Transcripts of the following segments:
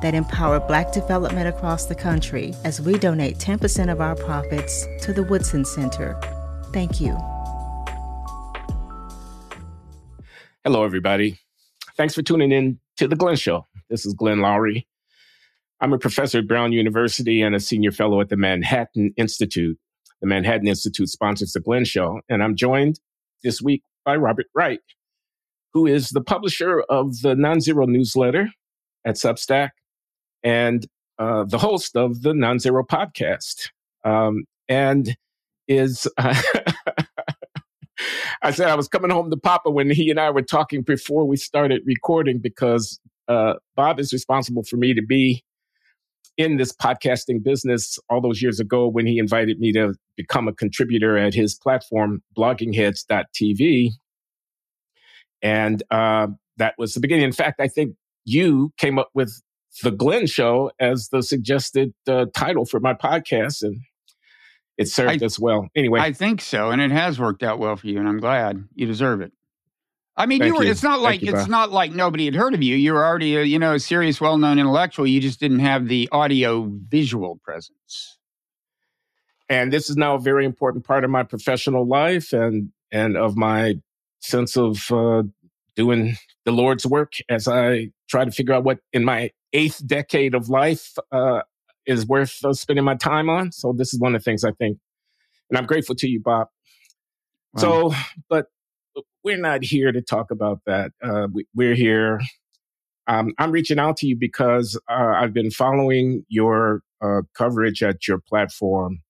that empower Black development across the country as we donate 10% of our profits to the Woodson Center. Thank you. Hello, everybody. Thanks for tuning in to The Glenn Show. This is Glenn Loury. I'm a professor at Brown University and a senior fellow at the Manhattan Institute. The Manhattan Institute sponsors The Glenn Show, and I'm joined this week by Robert Wright, who is the publisher of the Nonzero newsletter at Substack and uh, the host of the Nonzero podcast. Um, and is uh, I said I was coming home to Papa when he and I were talking before we started recording because uh, Bob is responsible for me to be in this podcasting business all those years ago when he invited me to become a contributor at his platform, bloggingheads.tv. And uh, that was the beginning. In fact, I think you came up with The Glenn Show as the suggested uh, title for my podcast. And it served I, us well. Anyway, I think so, and it has worked out well for you, and I'm glad you deserve it. I mean, you were. You. It's not like you, it's not like nobody had heard of you. You were already, a, you know, a serious, well-known intellectual. You just didn't have the audio-visual presence. And this is now a very important part of my professional life and and of my sense of uh, doing the Lord's work as I try to figure out what in my eighth decade of life uh, is worth uh, spending my time on. So this is one of the things I think, and I'm grateful to you, Bob. Wow. So, but we're not here to talk about that. Uh, we, are here. Um, I'm reaching out to you because uh, I've been following your uh, coverage at your platform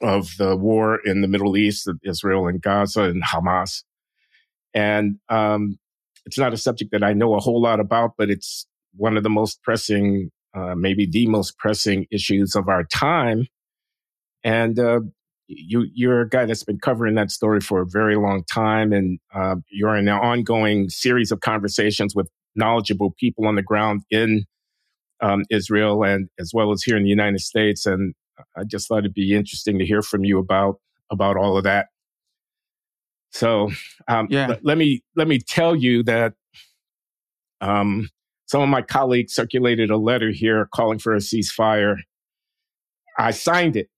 of the war in the Middle East, Israel and Gaza and Hamas. And um, it's not a subject that I know a whole lot about, but it's one of the most pressing uh, maybe the most pressing issues of our time. And uh, you, you're a guy that's been covering that story for a very long time, and uh, you're in an ongoing series of conversations with knowledgeable people on the ground in um, Israel and as well as here in the United States. And I just thought it'd be interesting to hear from you about about all of that. So um, yeah. L- let me let me tell you that um, some of my colleagues circulated a letter here calling for a ceasefire. I signed it.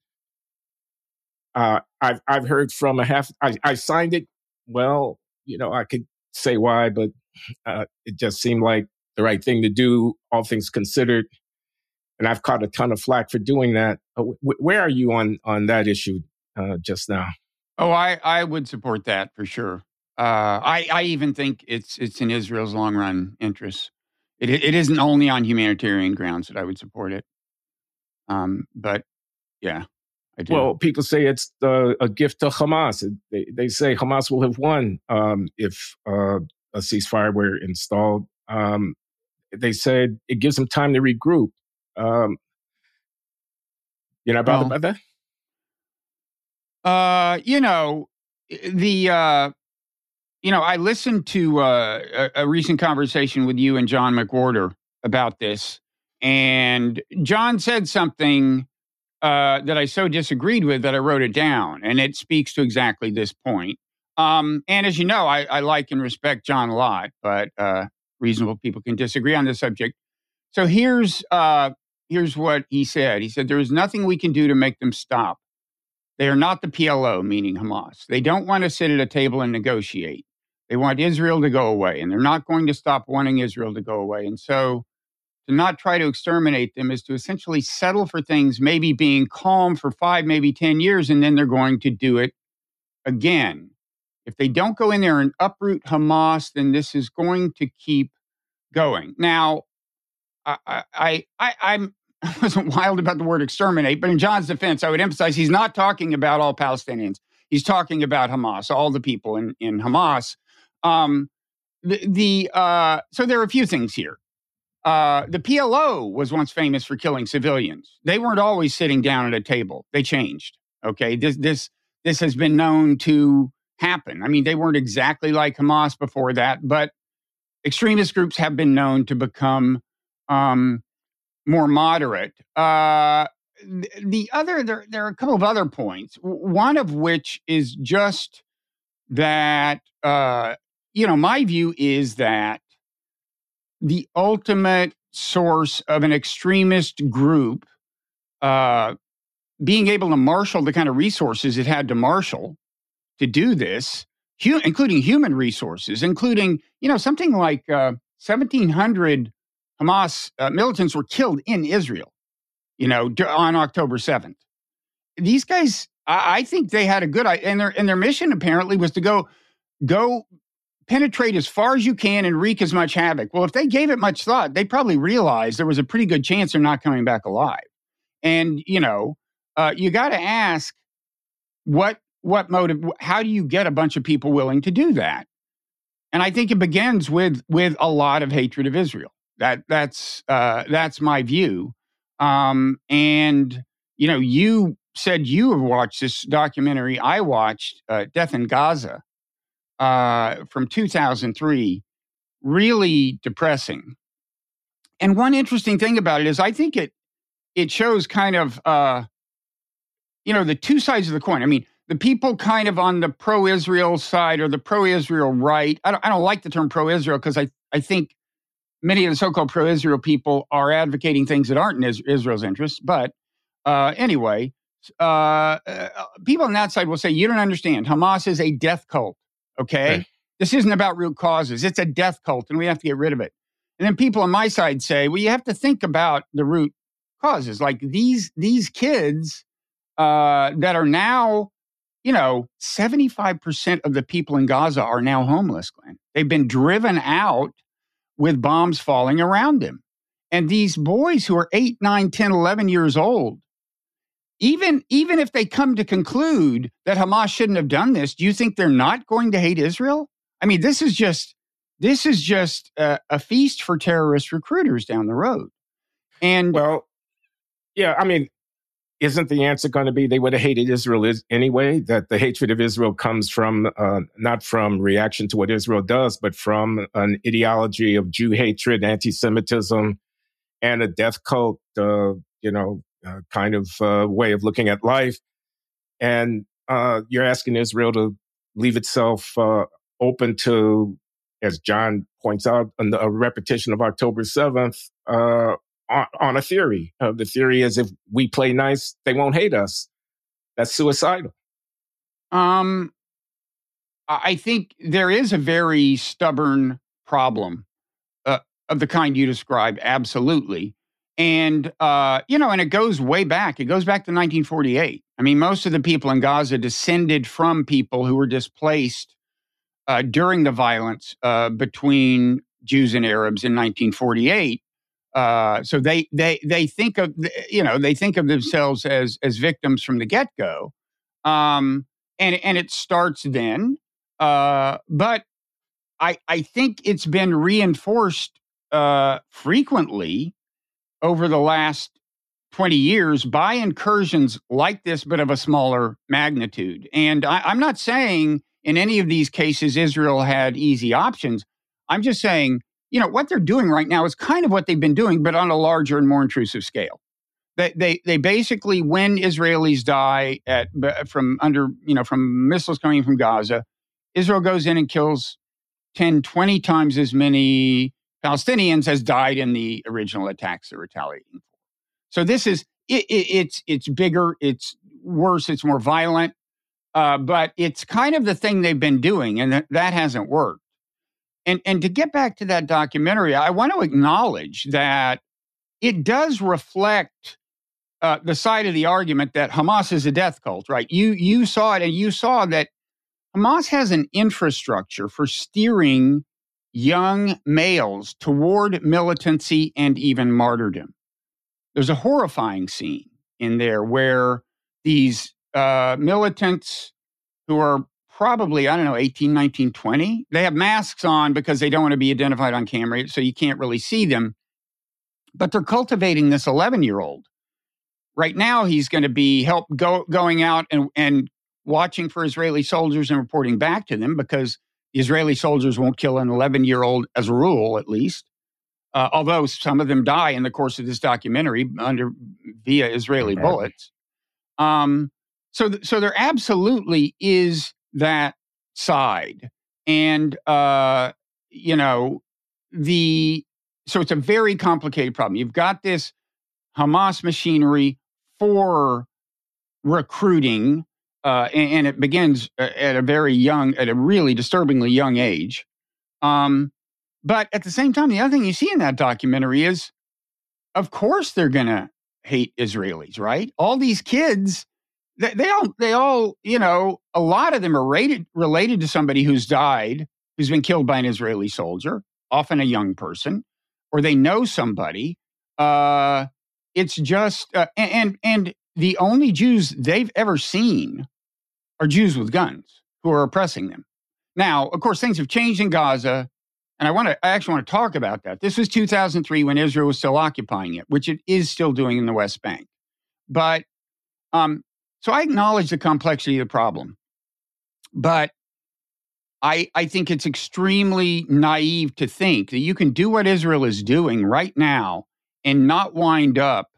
Uh, I've I've heard from a half. I, I signed it. Well, you know, I could say why, but uh, it just seemed like the right thing to do, all things considered. And I've caught a ton of flack for doing that. Uh, where are you on on that issue uh, just now? Oh, I I would support that for sure. Uh, I I even think it's it's in Israel's long run interests. It, it isn't only on humanitarian grounds that I would support it. Um, but yeah, I do. Well, people say it's uh, a gift to Hamas. They, they say Hamas will have won um, if uh, a ceasefire were installed. Um, they said it gives them time to regroup. Um, you know about, well, about that? Uh, you know, the uh, you know, I listened to uh, a, a, recent conversation with you and John McWhorter about this, and John said something uh, that I so disagreed with that I wrote it down, and it speaks to exactly this point. Um, and as you know, I, I, like and respect John a lot, but uh, reasonable people can disagree on this subject. So here's uh, here's what he said. He said there is nothing we can do to make them stop. They are not the PLO, meaning Hamas. They don't want to sit at a table and negotiate. They want Israel to go away, and they're not going to stop wanting Israel to go away. And so to not try to exterminate them is to essentially settle for things maybe being calm for five, maybe 10 years, and then they're going to do it again. If they don't go in there and uproot Hamas, then this is going to keep going. Now, I, I, I, I'm, I wasn't wild about the word exterminate, but in John's defense, I would emphasize he's not talking about all Palestinians. He's talking about Hamas, all the people in, in Hamas um, the, the uh, so there are a few things here. Uh, the PLO was once famous for killing civilians. They weren't always sitting down at a table. They changed. Okay, this this this has been known to happen. I mean, they weren't exactly like Hamas before that, but extremist groups have been known to become um, more moderate. Uh, the other, there, there are a couple of other points. One of which is just that, uh, you know, my view is that the ultimate source of an extremist group uh, being able to marshal the kind of resources it had to marshal to do this, hu- including human resources, including, you know, something like uh, 1,700 Hamas uh, militants were killed in Israel, you know, on October 7th. These guys, I, I think they had a good, and their, and their mission apparently was to go, go penetrate as far as you can and wreak as much havoc. Well, if they gave it much thought, they probably realized there was a pretty good chance they're not coming back alive. And, you know, uh, you got to ask what what motive how do you get a bunch of people willing to do that? And i think it begins with with a lot of hatred of israel. That that's uh that's my view. Um and you know you said you have watched this documentary. I watched uh, death in gaza uh from 2003 really depressing and one interesting thing about it is i think it it shows kind of uh you know the two sides of the coin i mean the people kind of on the pro-Israel side or the pro-Israel right. I don't, I don't like the term pro-Israel because I, I think many of the so-called pro-Israel people are advocating things that aren't in Israel's interests. But uh, anyway, uh, uh, people on that side will say, you don't understand. Hamas is a death cult. Okay. Right. This isn't about root causes. It's a death cult and we have to get rid of it. And then people on my side say, well, you have to think about the root causes. Like these, these kids uh, that are now you know, 75% of the people in Gaza are now homeless, Glenn. They've been driven out with bombs falling around them. And these boys who are 8, 9, 10, 11 years old, even, even if they come to conclude that Hamas shouldn't have done this, do you think they're not going to hate Israel? I mean, this is just this is just a, a feast for terrorist recruiters down the road. And well, yeah, I mean, isn't the answer going to be they would have hated Israel is, anyway? That the hatred of Israel comes from uh, not from reaction to what Israel does, but from an ideology of Jew hatred, anti-Semitism, and a death cult, uh, you know, uh, kind of uh, way of looking at life. And uh, you're asking Israel to leave itself uh, open to, as John points out, a repetition of October 7th on, on a theory. Uh, the theory is if we play nice, they won't hate us. That's suicidal. Um, I think there is a very stubborn problem uh, of the kind you describe. Absolutely. And, uh, you know, and it goes way back. It goes back to 1948. I mean, most of the people in Gaza descended from people who were displaced uh, during the violence uh, between Jews and Arabs in 1948. Uh, so they they they think of you know they think of themselves as as victims from the get go, um, and and it starts then. Uh, but I I think it's been reinforced uh, frequently over the last 20 years by incursions like this, but of a smaller magnitude. And I, I'm not saying in any of these cases Israel had easy options. I'm just saying you know, what they're doing right now is kind of what they've been doing, but on a larger and more intrusive scale. They, they, they basically, when Israelis die at, from under, you know, from missiles coming from Gaza, Israel goes in and kills 10, 20 times as many Palestinians has died in the original attacks they're retaliating for. So this is, it, it, it's, it's bigger, it's worse, it's more violent, uh, but it's kind of the thing they've been doing, and that, that hasn't worked. And and to get back to that documentary, I want to acknowledge that it does reflect uh, the side of the argument that Hamas is a death cult, right? You you saw it, and you saw that Hamas has an infrastructure for steering young males toward militancy and even martyrdom. There's a horrifying scene in there where these uh, militants who are probably, I don't know, 18, 19, 20. They have masks on because they don't want to be identified on camera, so you can't really see them. but they're cultivating this 11 year old. Right now, he's going to be help go, going out and, and watching for Israeli soldiers and reporting back to them because Israeli soldiers won't kill an 11 year old as a rule, at least. Uh, although some of them die in the course of this documentary under via Israeli bullets. Um, so, th- so there absolutely is that side, and uh, you know the so it's a very complicated problem. You've got this Hamas machinery for recruiting, uh, and, and, it begins uh, at a very young, at a really disturbingly young age. Um, but at the same time, the other thing you see in that documentary is, of course, they're going to hate Israelis, right? All these kids, they, they, all, they all, you know, a lot of them are rated, related to somebody who's died, who's been killed by an Israeli soldier, often a young person or they know somebody. Uh, it's just uh, and and the only Jews they've ever seen are Jews with guns who are oppressing them. Now, of course, things have changed in Gaza, and I want to I actually want to talk about that. This was 2003 when Israel was still occupying it, which it is still doing in the West Bank. But um, so I acknowledge the complexity of the problem, but I, I think it's extremely naive to think that you can do what Israel is doing right now and not wind up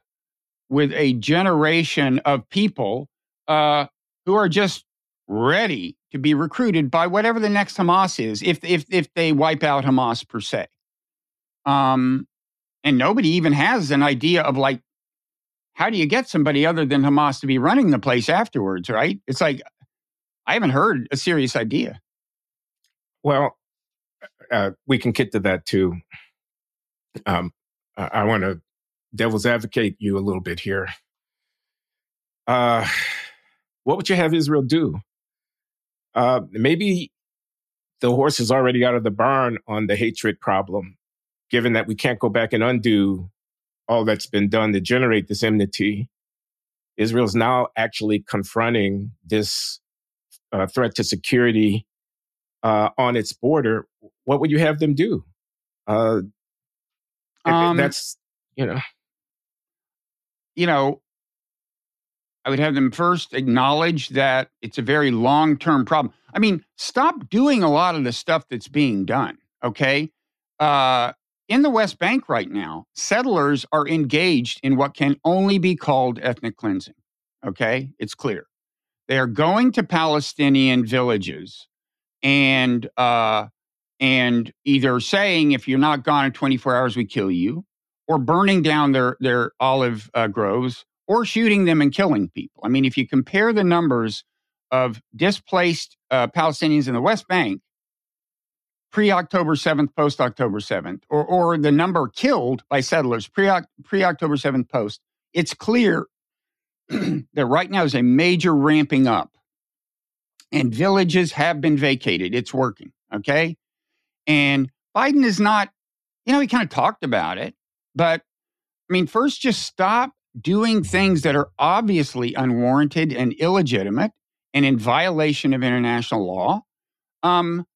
with a generation of people uh, who are just ready to be recruited by whatever the next Hamas is, if if if they wipe out Hamas per se. Um, and nobody even has an idea of like, how do you get somebody other than Hamas to be running the place afterwards? Right? It's like I haven't heard a serious idea. Well, uh, we can get to that too. Um, I want to devil's advocate you a little bit here. Uh, what would you have Israel do? Uh, maybe the horse is already out of the barn on the hatred problem, given that we can't go back and undo all that's been done to generate this enmity. Israel's now actually confronting this uh, threat to security uh, on its border, what would you have them do? Uh, um, that's you know, you know, I would have them first acknowledge that it's a very long term problem. I mean, stop doing a lot of the stuff that's being done. Okay. Uh, in the West Bank right now, settlers are engaged in what can only be called ethnic cleansing. Okay. It's clear. They are going to Palestinian villages and uh, and either saying if you're not gone in 24 hours we kill you, or burning down their their olive uh, groves, or shooting them and killing people. I mean, if you compare the numbers of displaced uh, Palestinians in the West Bank pre October 7th, post October 7th, or, or the number killed by settlers pre October 7th post, it's clear that right now is a major ramping up and villages have been vacated. It's working. Okay. And Biden is not, you know, he kind of talked about it, but I mean, first, just stop doing things that are obviously unwarranted and illegitimate and in violation of international law. Um,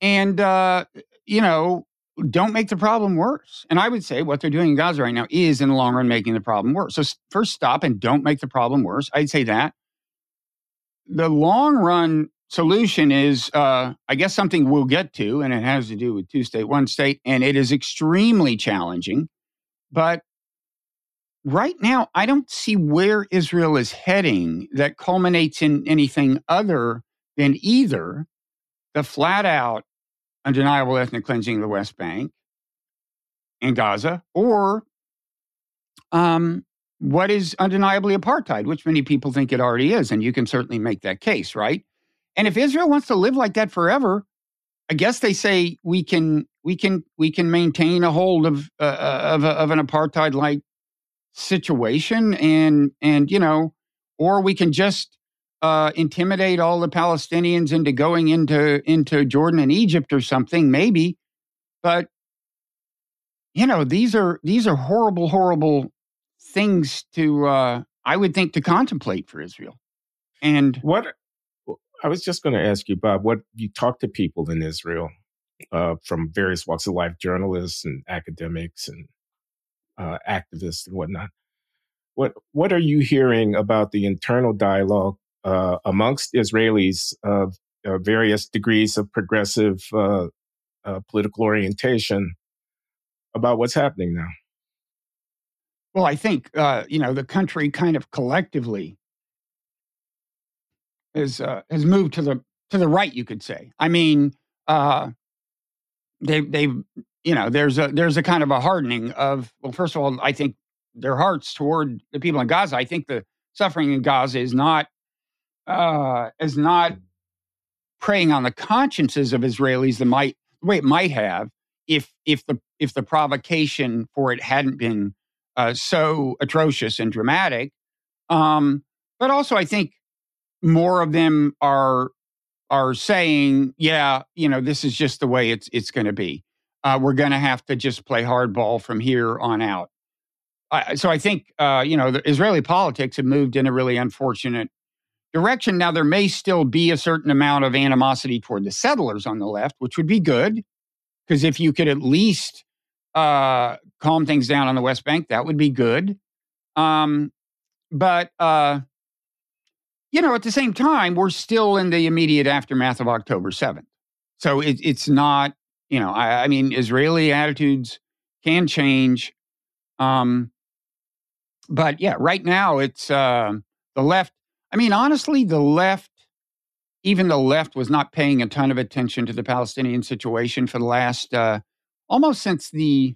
and, uh, you know, don't make the problem worse. And I would say what they're doing in Gaza right now is, in the long run, making the problem worse. So, first, stop and don't make the problem worse. I'd say that the long run solution is, uh, I guess, something we'll get to, and it has to do with two state, one state, and it is extremely challenging. But right now, I don't see where Israel is heading that culminates in anything other than either the flat out undeniable ethnic cleansing of the West Bank and Gaza, or um, what is undeniably apartheid, which many people think it already is. And you can certainly make that case, right? And if Israel wants to live like that forever, I guess they say we can we can we can maintain a hold of uh, uh of, of an apartheid like situation and and you know or we can just uh, intimidate all the Palestinians into going into into Jordan and Egypt or something maybe but you know these are these are horrible horrible things to uh, I would think to contemplate for Israel. And what I was just going to ask you, Bob, what you talk to people in Israel uh, from various walks of life, journalists and academics, and uh, activists and whatnot. What what are you hearing about the internal dialogue uh, amongst Israelis of various degrees of progressive uh, uh, political orientation about what's happening now? Well, I think uh, you know the country kind of collectively has has moved to the to the right. You could say. I mean, they they've you know there's a there's a kind of a hardening of well first of all i think their hearts toward the people in gaza i think the suffering in gaza is not uh is not preying on the consciences of israelis the might the way it might have if if the if the provocation for it hadn't been uh, so atrocious and dramatic. Um but also i think more of them are are saying yeah you know this is just the way it's it's going to be uh, we're going to have to just play hardball from here on out. so I think uh, you know the Israeli politics have moved in a really unfortunate direction. Now there may still be a certain amount of animosity toward the settlers on the left, which would be good because if you could at least uh, calm things down on the West Bank, that would be good. Um, but uh, you know, at the same time, we're still in the immediate aftermath of October seventh, so it, it's not you know, I, I mean, Israeli attitudes can change. Um, but yeah, right now it's uh, the left. I mean, honestly, the left, even the left, was not paying a ton of attention to the Palestinian situation for the last uh, almost since the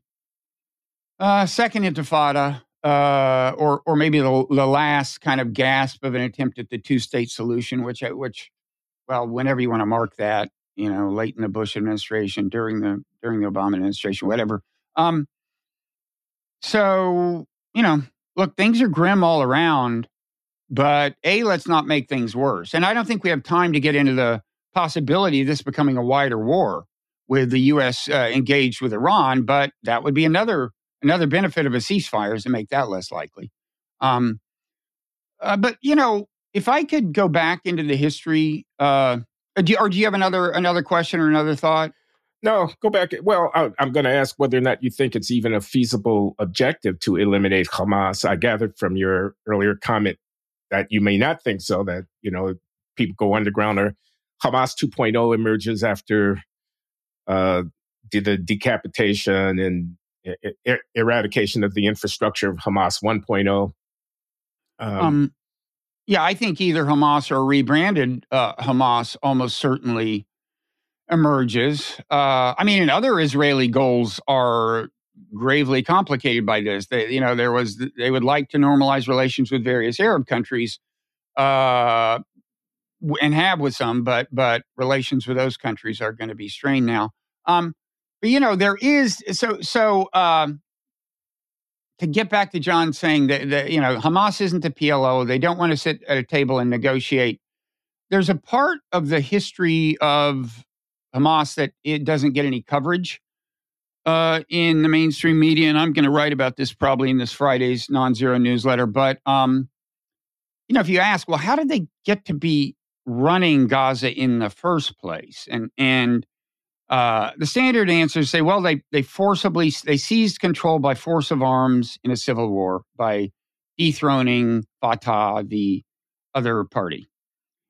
uh, second Intifada, uh, or or maybe the, the last kind of gasp of an attempt at the two state solution, which which, well, whenever you want to mark that, you know, late in the Bush administration, during the during the Obama administration, whatever. Um, so you know, look, things are grim all around, but a let's not make things worse. And I don't think we have time to get into the possibility of this becoming a wider war with the U.S. Uh, engaged with Iran, but that would be another another benefit of a ceasefire is to make that less likely. Um, uh, but you know, if I could go back into the history uh, do you, or do you have another another question or another thought? No, go back. Well, I, am going to ask whether or not you think it's even a feasible objective to eliminate Hamas. I gathered from your earlier comment that you may not think so. That you know people go underground or Hamas 2.0 emerges after uh, the decapitation and er- eradication of the infrastructure of Hamas 1.0. Um, um, yeah, I think either Hamas or rebranded uh, Hamas almost certainly emerges. Uh, I mean, and other Israeli goals are gravely complicated by this. They, you know, there was they would like to normalize relations with various Arab countries, uh, and have with some, but but relations with those countries are going to be strained now. Um, but you know, there is so so. Um, to get back to John saying that, that you know Hamas isn't the PLO, they don't want to sit at a table and negotiate. There's a part of the history of Hamas that it doesn't get any coverage uh, in the mainstream media, and I'm going to write about this probably in this Friday's Nonzero newsletter. But um, you know, if you ask, well, how did they get to be running Gaza in the first place? And and uh, the standard answers say, well, they they forcibly they seized control by force of arms in a civil war by dethroning Fatah, the other party.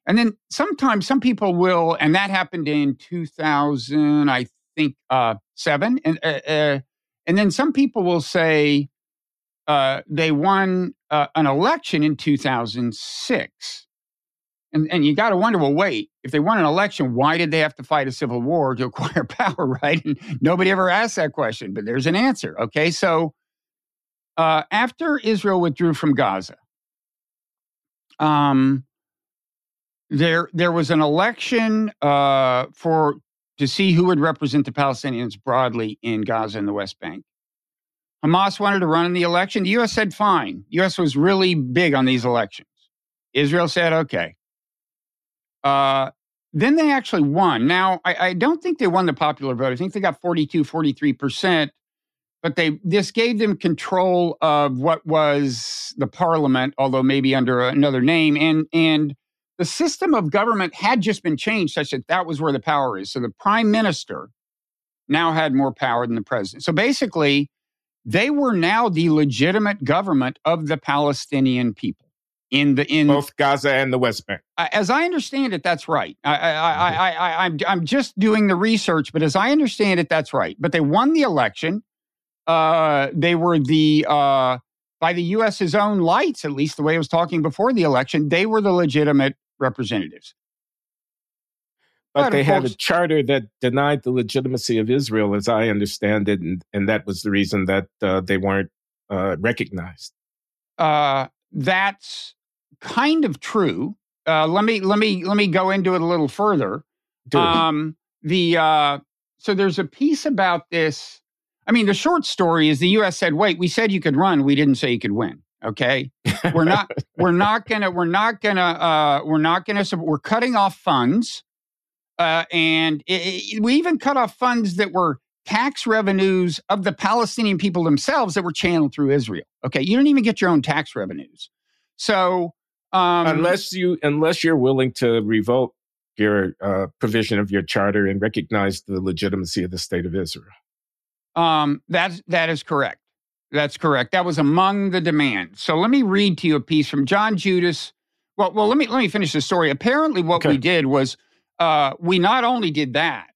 And then sometimes some people will, and that happened in 2000, I think, uh, seven. And uh, uh, and then some people will say uh, they won uh, an election in 2006. And, and you got to wonder, well, wait, if they won an election, why did they have to fight a civil war to acquire power, right? And nobody ever asked that question, but there's an answer. Okay. So uh, after Israel withdrew from Gaza, um, there there was an election uh, for to see who would represent the Palestinians broadly in Gaza and the West Bank. Hamas wanted to run in the election. The U.S. said fine. The U.S. was really big on these elections. Israel said okay. Uh, then they actually won. Now, I, I, don't think they won the popular vote. I think they got 42, 43%, but they this gave them control of what was the parliament, although maybe under another name. And, and the system of government had just been changed such that that was where the power is. So the prime minister now had more power than the president. So basically, they were now the legitimate government of the Palestinian people in the in both Gaza and the West Bank. As I understand it, that's right. I, I, I, I, I, I'm I'm just doing the research, but as I understand it, that's right. But they won the election. Uh, they were the uh, by the U.S.'s own lights, at least the way I was talking before the election. They were the legitimate representatives. But, but they had a charter that denied the legitimacy of Israel, as I understand it, and, and that was the reason that uh, they weren't uh, recognized. Uh, that's kind of true. Uh, let me let me let me go into it a little further. Um, the uh, so there's a piece about this. I mean, the short story is the U.S. said, "Wait, we said you could run. We didn't say you could win." Okay, we're not we're not gonna we're not gonna uh, we're not gonna we're cutting off funds uh, and it, it, we even cut off funds that were tax revenues of the Palestinian people themselves that were channeled through Israel. Okay, you don't even get your own tax revenues. So um, unless you unless you're willing to revoke your uh, provision of your charter and recognize the legitimacy of the state of Israel. Um, that's that is correct. That's correct. That was among the demands. So let me read to you a piece from John Judis. Well, well, let me let me finish the story. Apparently, what okay. we did was uh, we not only did that,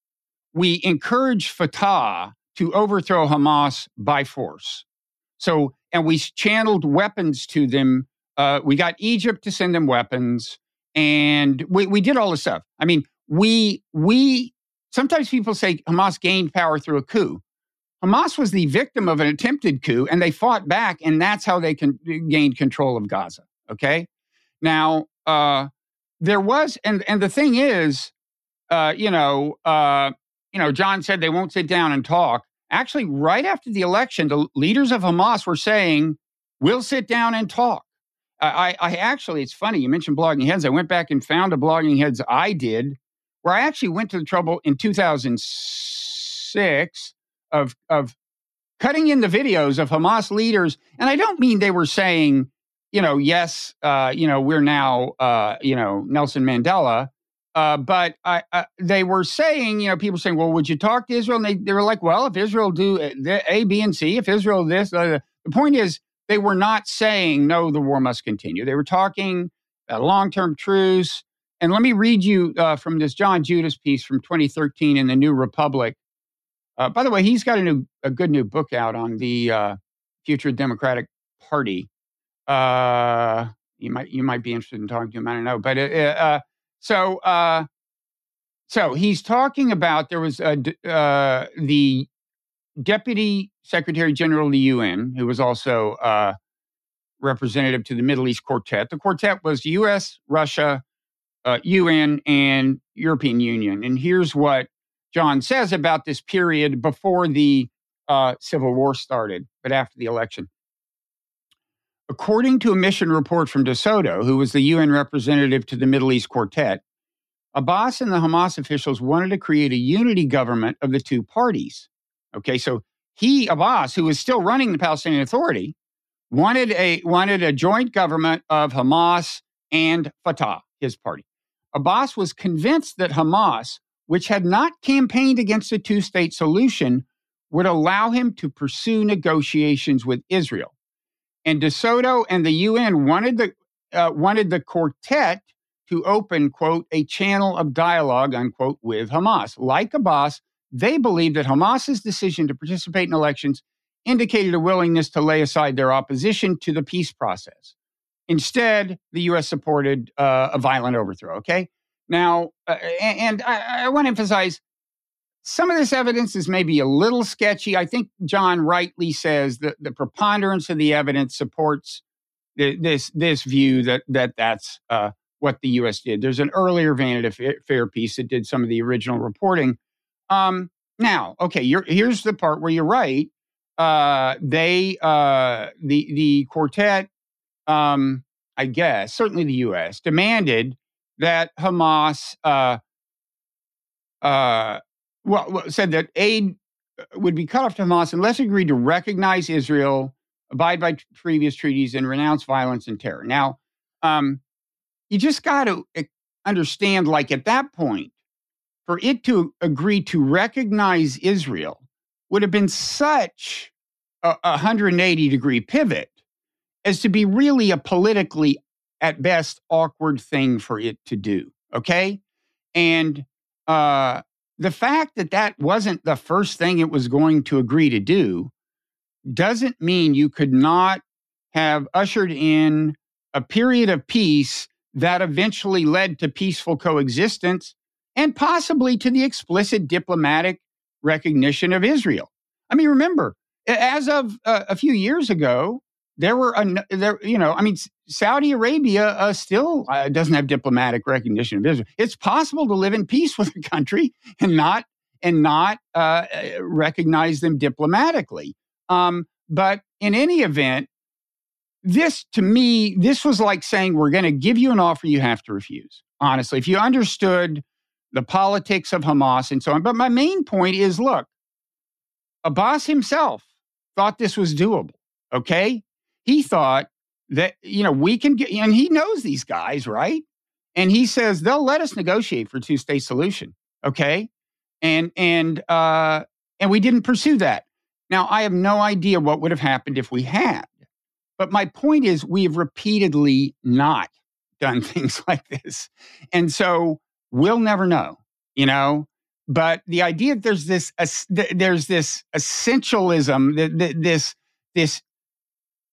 we encouraged Fatah to overthrow Hamas by force. So, and we channeled weapons to them. Uh, we got Egypt to send them weapons, and we, we did all this stuff. I mean, we we sometimes people say Hamas gained power through a coup. Hamas was the victim of an attempted coup, and they fought back, and that's how they can, gained control of Gaza. Okay, now uh, there was, and and the thing is, uh, you know, uh, you know, John said they won't sit down and talk. Actually, right after the election, the leaders of Hamas were saying, "We'll sit down and talk." I, I actually, it's funny you mentioned blogging heads. I went back and found a blogging heads I did, where I actually went to the trouble in 2006 of of cutting in the videos of Hamas leaders, and I don't mean they were saying you know, yes, uh, you know, we're now, uh, you know, Nelson Mandela. Uh, but I, they were saying, you know, people saying, well, would you talk to Israel? And they, they were like, well, if Israel do uh, A, B, and C, if Israel this, uh, the point is they were not saying, no, the war must continue. They were talking about a long-term truce. And let me read you uh, from this John Judis piece from 2013 in the New Republic. Uh, by the way, he's got a new, a good new book out on the uh, future Democratic Party. Uh, you might you might be interested in talking to him. I don't know, but uh, uh, so uh, so he's talking about there was a, uh, the deputy secretary general of the UN who was also uh, representative to the Middle East Quartet. The quartet was U.S., Russia, uh, UN, and European Union. And here's what John says about this period before the uh, civil war started, but after the election. According to a mission report from DeSoto, who was the UN representative to the Middle East Quartet, Abbas and the Hamas officials wanted to create a unity government of the two parties. Okay, so he, Abbas, who was still running the Palestinian Authority, wanted a wanted a joint government of Hamas and Fatah, his party. Abbas was convinced that Hamas, which had not campaigned against a two-state solution, would allow him to pursue negotiations with Israel. And De Soto and the UN wanted the uh, wanted the quartet to open quote a channel of dialogue unquote with Hamas. Like Abbas, they believed that Hamas's decision to participate in elections indicated a willingness to lay aside their opposition to the peace process. Instead, the U.S. supported uh, a violent overthrow. Okay, now, uh, and I, I want to emphasize some of this evidence is maybe a little sketchy. I think John rightly says that the preponderance of the evidence supports this this view that that that's uh, what the U.S. did. There's an earlier Vanity Fair piece that did some of the original reporting. Um, now, okay, here's the part where you're right. Uh, they uh, the the quartet, um, I guess, certainly the U.S. demanded that Hamas uh, uh well, said that aid uh, would be cut off to Hamas unless it agreed to recognize Israel, abide by previous treaties, and renounce violence and terror. Now, um, you just got to eh, understand, like at that point, for it to agree to recognize Israel would have been such a 180 degree pivot as to be really a politically, at best, awkward thing for it to do. Okay. And uh, the fact that that wasn't the first thing it was going to agree to do doesn't mean you could not have ushered in a period of peace that eventually led to peaceful coexistence and possibly to the explicit diplomatic recognition of Israel. I mean, remember, as of uh, a few years ago, there were a, there, you know, I mean, Saudi Arabia uh, still uh, doesn't have diplomatic recognition of Israel. It's possible to live in peace with a country and not and not uh, recognize them diplomatically. Um, but in any event, this to me, this was like saying we're going to give you an offer you have to refuse. Honestly, if you understood the politics of Hamas and so on. But my main point is, look, Abbas himself thought this was doable. Okay, he thought that you know we can get, and he knows these guys, right? And he says they'll let us negotiate for two state solution. Okay, and and uh, and we didn't pursue that. Now I have no idea what would have happened if we had. But my point is, we have repeatedly not done things like this, and so we'll never know. You know, but the idea that there's this uh, there's this essentialism, this this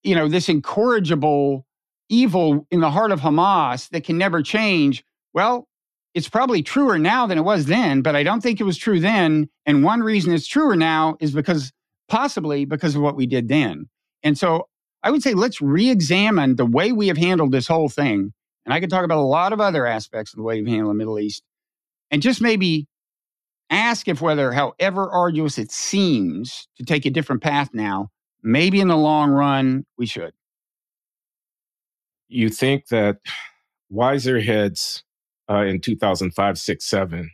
you know, this incorrigible evil in the heart of Hamas that can never change, well, it's probably truer now than it was then, but I don't think it was true then. And one reason it's truer now is because possibly because of what we did then. And so I would say let's re examine the way we have handled this whole thing. And I could talk about a lot of other aspects of the way we've handled the Middle East and just maybe ask if whether, however arduous it seems to take a different path now, maybe in the long run, we should. You think that wiser heads uh, in 2005, 6, 7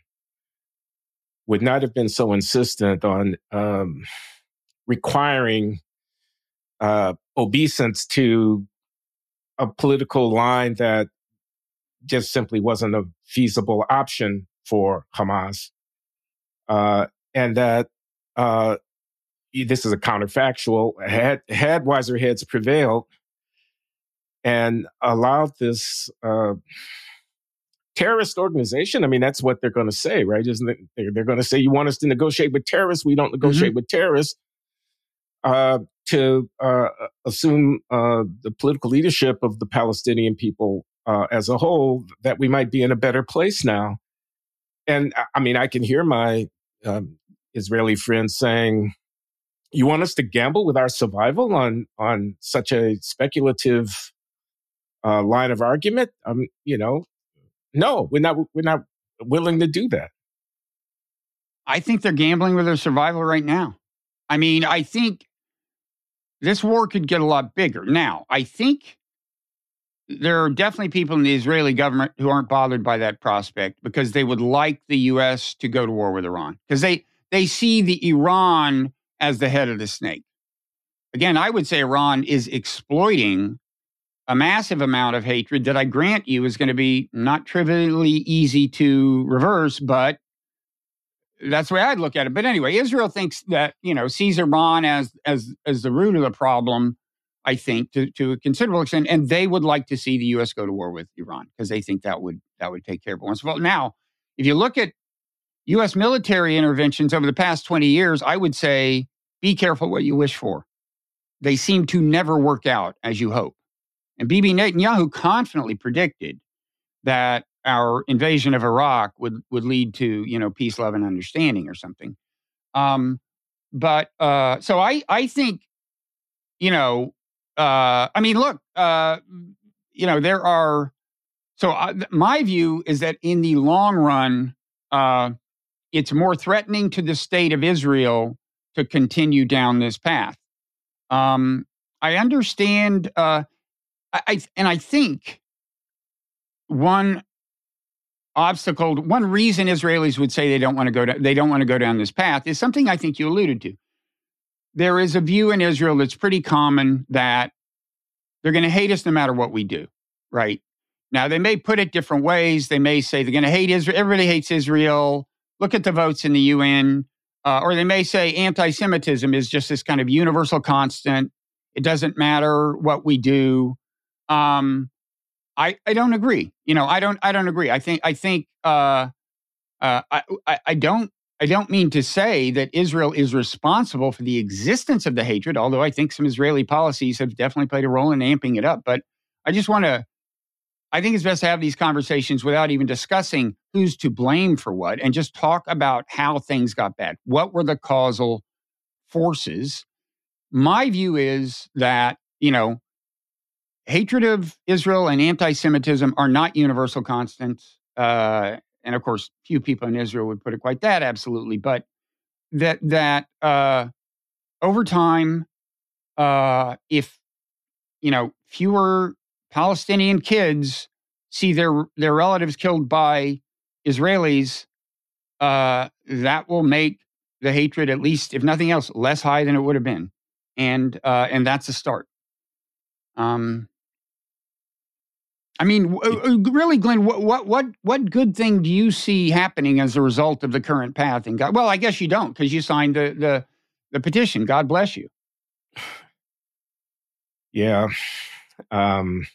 would not have been so insistent on um, requiring uh, obeisance to a political line that just simply wasn't a feasible option for Hamas. Uh, and that uh, this is a counterfactual. Had had wiser heads prevailed and allowed this uh, terrorist organization. I mean, that's what they're going to say, right? Isn't it? They're, they're going to say, "You want us to negotiate with terrorists? We don't negotiate mm-hmm. with terrorists." Uh, to uh, assume uh, the political leadership of the Palestinian people uh, as a whole, that we might be in a better place now. And I mean, I can hear my um, Israeli friends saying, you want us to gamble with our survival on on such a speculative uh, line of argument? Um, you know, no, we're not. We're not willing to do that. I think they're gambling with their survival right now. I mean, I think this war could get a lot bigger. Now, I think there are definitely people in the Israeli government who aren't bothered by that prospect because they would like the U.S. to go to war with Iran because they they see the Iran as the head of the snake. Again, I would say Iran is exploiting a massive amount of hatred that I grant you is going to be not trivially easy to reverse, but that's the way I'd look at it. But anyway, Israel thinks that, you know, sees Iran as as as the root of the problem, I think, to, to a considerable extent. And they would like to see the US go to war with Iran because they think that would that would take care of it once. Well, now, if you look at US military interventions over the past 20 years, I would say be careful what you wish for. They seem to never work out as you hope. And Bibi Netanyahu confidently predicted that our invasion of Iraq would, would lead to, you know, peace, love, and understanding or something. Um, but uh, so I, I think, you know, uh, I mean, look, uh, you know, there are. So uh, my view is that in the long run, uh, it's more threatening to the state of Israel to continue down this path. Um, I understand, uh, I, I, and I think one obstacle, one reason Israelis would say they don't want to go down, they don't want to go down this path is something I think you alluded to. There is a view in Israel that's pretty common that they're going to hate us no matter what we do, right? Now they may put it different ways. They may say they're going to hate Israel. Everybody hates Israel. Look at the votes in the UN Uh, or they may say anti Semitism is just this kind of universal constant. It doesn't matter what we do. Um, I, I don't agree. You know, I don't I don't agree. I think I think uh, uh, I, I I don't I don't mean to say that Israel is responsible for the existence of the hatred, although I think some Israeli policies have definitely played a role in amping it up. But I just want to I think it's best to have these conversations without even discussing who's to blame for what and just talk about how things got bad. What were the causal forces? My view is that, you know, hatred of Israel and anti Semitism are not universal constants. Uh, and of course, few people in Israel would put it quite that absolutely, but that, that uh, over time, uh, if, you know, fewer Palestinian kids see their their relatives killed by Israelis, uh, that will make the hatred, at least if nothing else, less high than it would have been, and uh, and that's a start. Um, I mean, uh, really, Glenn, what, what what what good thing do you see happening as a result of the current path in Gaza? Well, I guess you don't because you signed the the the petition. God bless you. Yeah. Um,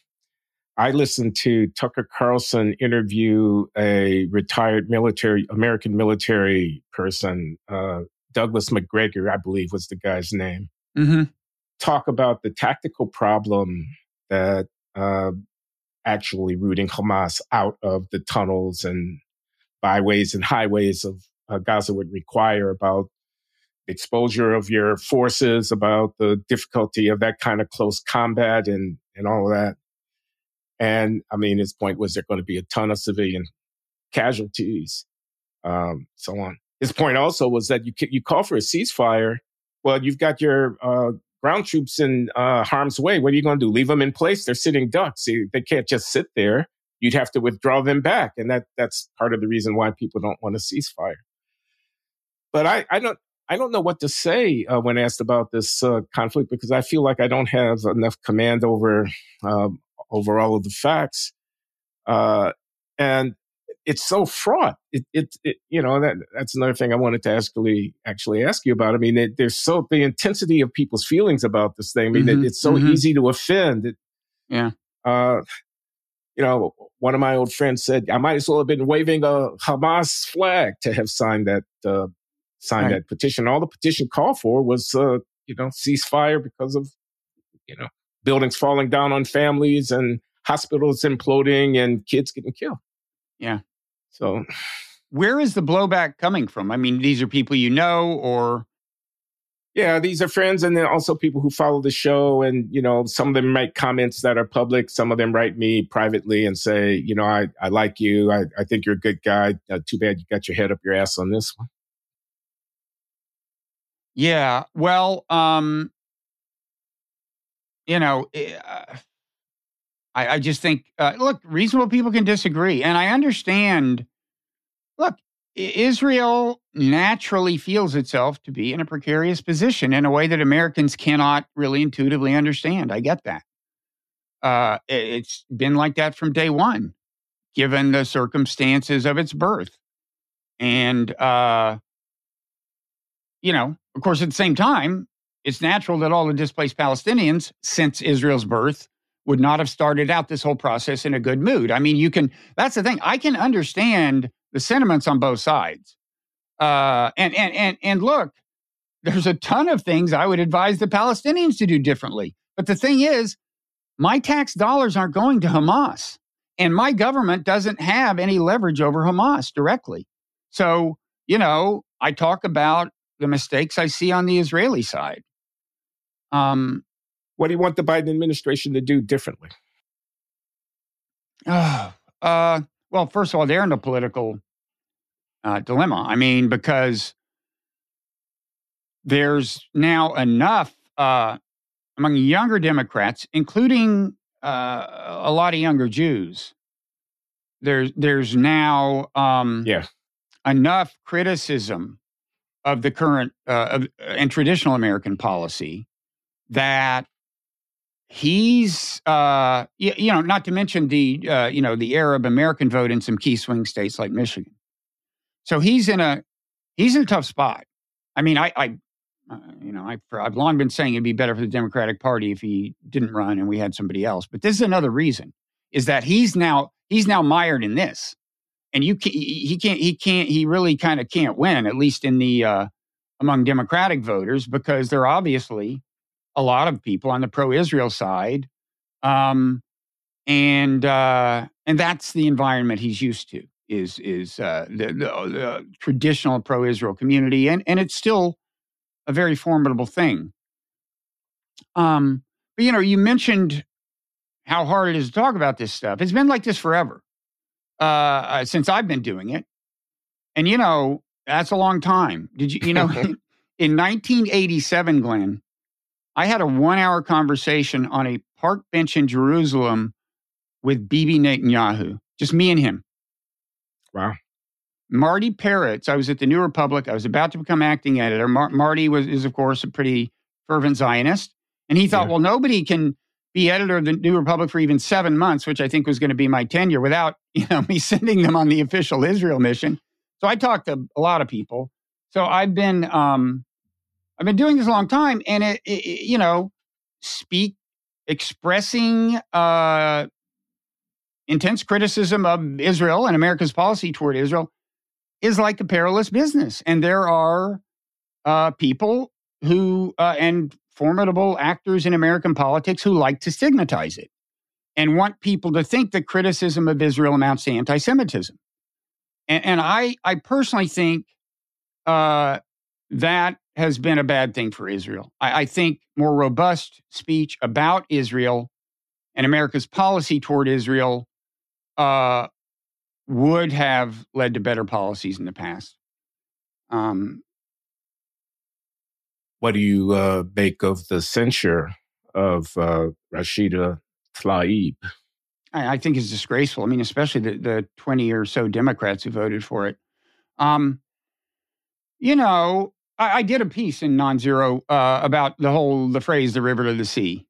I listened to Tucker Carlson interview a retired military, American military person, uh, Douglas Macgregor, I believe was the guy's name, mm-hmm. talk about the tactical problem that uh, actually rooting Hamas out of the tunnels and byways and highways of uh, Gaza would require about exposure of your forces, about the difficulty of that kind of close combat and, and all of that. And I mean, his point was there going to be a ton of civilian casualties, um, so on. His point also was that you you call for a ceasefire. Well, you've got your uh, ground troops in uh, harm's way. What are you going to do? Leave them in place? They're sitting ducks. They, can't just sit there. You'd have to withdraw them back, and that that's part of the reason why people don't want a ceasefire. But I, I don't I don't know what to say uh, when asked about this uh, conflict because I feel like I don't have enough command over um, over all of the facts. Uh, and it's so fraught. It, it, it, you know, that, that's another thing I wanted to actually, actually ask you about. I mean, it, there's so, the intensity of people's feelings about this thing. I mean, mm-hmm. it, it's so mm-hmm. easy to offend. yeah. Uh, you know, one of my old friends said, I might as well have been waving a Hamas flag to have signed that, uh, signed right. that petition. All the petition called for was, uh, you know, ceasefire because of, you know, buildings falling down on families and hospitals imploding and kids getting killed. Yeah. So, where is the blowback coming from? I mean, these are people you know, or yeah, these are friends, and then also people who follow the show. And you know, some of them make comments that are public. Some of them write me privately and say, you know, I I like you. I I think you're a good guy. Uh, too bad you got your head up your ass on this one. Yeah. Well, um, you know, eh, uh, I, I, just think, uh, look, reasonable people can disagree. And I understand, look, Israel naturally feels itself to be in a precarious position in a way that Americans cannot really intuitively understand. I get that. Uh, it's been like that from day one, given the circumstances of its birth. And, uh, you know, of course, at the same time, it's natural that all the displaced Palestinians since Israel's birth would not have started out this whole process in a good mood. I mean, you can, that's the thing. I can understand the sentiments on both sides. Uh, and, and, and, and look, there's a ton of things I would advise the Palestinians to do differently. But the thing is, my tax dollars aren't going to Hamas, and my government doesn't have any leverage over Hamas directly. So, you know, I talk about the mistakes I see on the Israeli side. Um, what do you want the Biden administration to do differently? Uh, uh, well, first of all, they're in a political uh, dilemma. I mean, because there's now enough uh, among younger Democrats, including uh, a lot of younger Jews. There's there's now um, yeah. enough criticism of the current uh, of, and traditional American policy that he's uh you, you, know not to mention the uh you know the arab american vote in some key swing states like michigan so he's in a he's in a tough spot I mean, I, I uh, you know, I, I've long been saying it'd be better for the Democratic Party if he didn't run and we had somebody else. But this is another reason: is that he's now he's now mired in this, and you can't, he can't he can't he really kind of can't win at least in the uh, among Democratic voters because they're obviously a lot of people on the pro-Israel side, um, and uh, and that's the environment he's used to is is uh, the, the, the traditional pro-Israel community, and and it's still a very formidable thing. Um, but you know, you mentioned how hard it is to talk about this stuff. It's been like this forever uh, uh, since I've been doing it, and you know that's a long time. Did you? You know, in 1987, Glenn, I had a one-hour conversation on a park bench in Jerusalem with Bibi Netanyahu, just me and him. Wow. Marty Peretz, I was at the New Republic. I was about to become acting editor. Mar- Marty was is of course a pretty fervent Zionist, and he thought, yeah. well, nobody can be editor of the New Republic for even seven months, which I think was going to be my tenure, without you know me sending them on the official Israel mission. So I talked to a lot of people. So I've been um, I've been doing this a long time, and it, it you know speak expressing uh, intense criticism of Israel and America's policy toward Israel is like a perilous business. And there are uh, people who, uh, and formidable actors in American politics who like to stigmatize it and want people to think that criticism of Israel amounts to anti Semitism. And, and, I, I personally think uh, that has been a bad thing for Israel. I, I think more robust speech about Israel and America's policy toward Israel uh, would have led to better policies in the past. Um, what do you uh, make of the censure of uh, Rashida Tlaib? I, I, think it's disgraceful. I mean, especially the, the 20 or so Democrats who voted for it. Um, you know, I, I, did a piece in Nonzero uh, about the whole, the phrase, the river to the sea.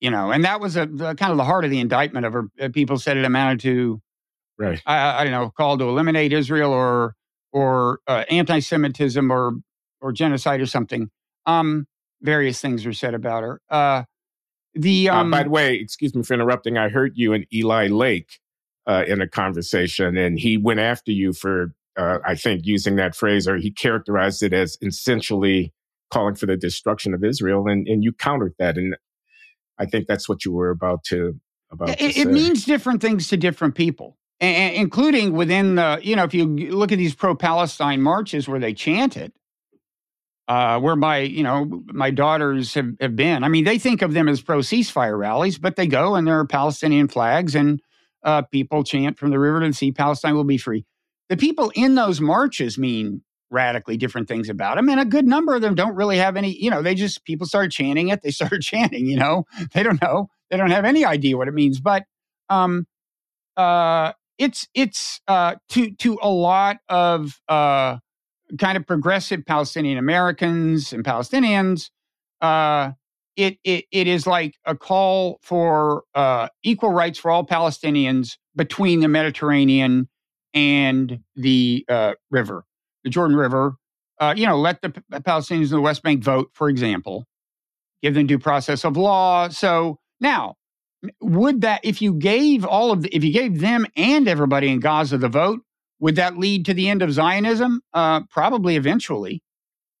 You know, and that was a, the, kind of the heart of the indictment of her. Uh, people said it amounted to right. I, I don't know, called to eliminate Israel or or uh, anti-Semitism or or genocide or something. Um, various things were said about her. Uh, the um, uh, by the way, excuse me for interrupting. I heard you and Eli Lake uh, in a conversation, and he went after you for uh, I think using that phrase, or he characterized it as essentially calling for the destruction of Israel, and and you countered that, and I think that's what you were about to about. It, it means different things to different people and, including within the, you know, if you look at these pro Palestine marches where they chant it, uh, where my, you know, my daughters have, have been. I mean, they think of them as pro ceasefire rallies, but they go and there are Palestinian flags and uh, people chant from the river to the sea, Palestine will be free. The people in those marches mean radically different things about them. And a good number of them don't really have any, you know, they just, people started chanting it. They started chanting, you know, they don't know. They don't have any idea what it means. But um, uh, it's it's uh, to to a lot of uh, kind of progressive Palestinian Americans and Palestinians. Uh, it, it it is like a call for uh, equal rights for all Palestinians between the Mediterranean and the uh, river, the Jordan River. Uh, you know, let the Palestinians in the West Bank vote, for example, give them due process of law. So now would that if you gave all of the, if you gave them and everybody in Gaza the vote, would that lead to the end of Zionism? Uh, probably eventually.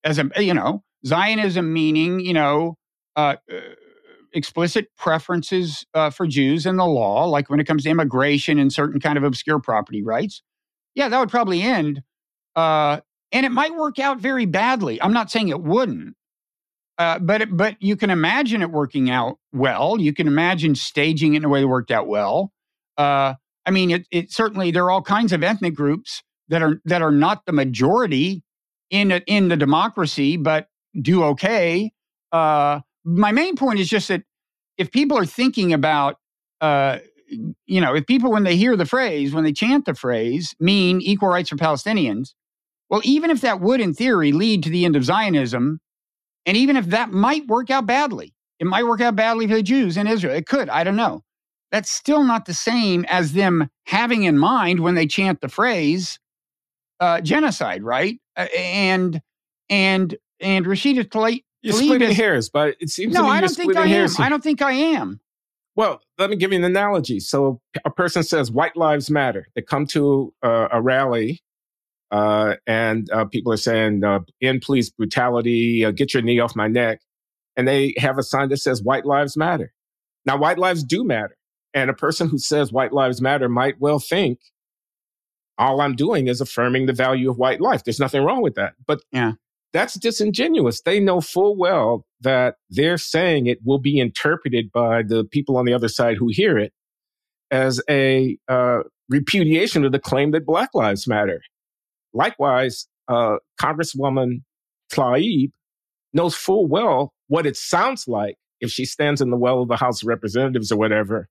As a you know, Zionism meaning you know uh, uh, explicit preferences uh, for Jews in the law, like when it comes to immigration and certain kind of obscure property rights. Yeah, that would probably end, uh, and it might work out very badly. I'm not saying it wouldn't, uh, but but you can imagine it working out well. You can imagine staging it in a way that worked out well. Uh, I mean, it, it, certainly there are all kinds of ethnic groups that are that are not the majority in a, in the democracy, but do okay. Uh, my main point is just that if people are thinking about, uh, you know, if people when they hear the phrase, when they chant the phrase, mean equal rights for Palestinians, well, even if that would, in theory, lead to the end of Zionism, and even if that might work out badly, it might work out badly for the Jews in Israel. It could. I don't know. That's still not the same as them having in mind when they chant the phrase uh, genocide, right? Uh, and and and Rashida. You're splitting is, hairs, but it seems no, I don't think I am. I don't think I am. Well, let me give you an analogy. So a person says white lives matter. They come to uh, a rally uh, and uh, people are saying, uh, end police brutality, uh, get your knee off my neck. And they have a sign that says white lives matter. Now, white lives do matter. And a person who says white lives matter might well think all I'm doing is affirming the value of white life. There's nothing wrong with that. But yeah. That's disingenuous. They know full well that they're saying it will be interpreted by the people on the other side who hear it as a uh, repudiation of the claim that Black Lives Matter. Likewise, uh, Congresswoman Tlaib knows full well what it sounds like if she stands in the well of the House of Representatives or whatever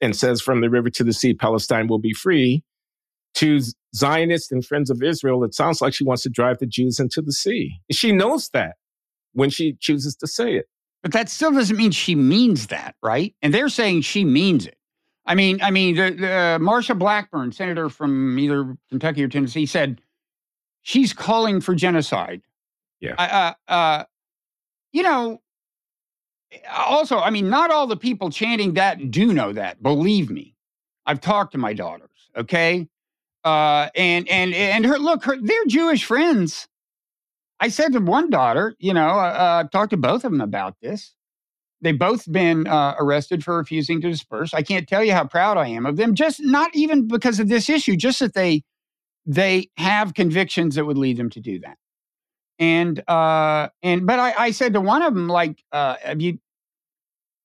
and says, from the river to the sea, Palestine will be free. To Zionists and friends of Israel, it sounds like she wants to drive the Jews into the sea. She knows that when she chooses to say it. But that still doesn't mean she means that, right? And they're saying she means it. I mean, I mean, the, the uh, Marsha Blackburn, senator from either Kentucky or Tennessee, said she's calling for genocide. Yeah. Uh, uh, you know, also, I mean, not all the people chanting that do know that. Believe me, I've talked to my daughters. Okay, uh, and and and her look, her, they're Jewish friends. I said to one daughter, you know, uh, I've talked to both of them about this. They've both been uh, arrested for refusing to disperse. I can't tell you how proud I am of them. Just not even because of this issue, just that they they have convictions that would lead them to do that. And uh, and but I, I said to one of them, like, uh, have you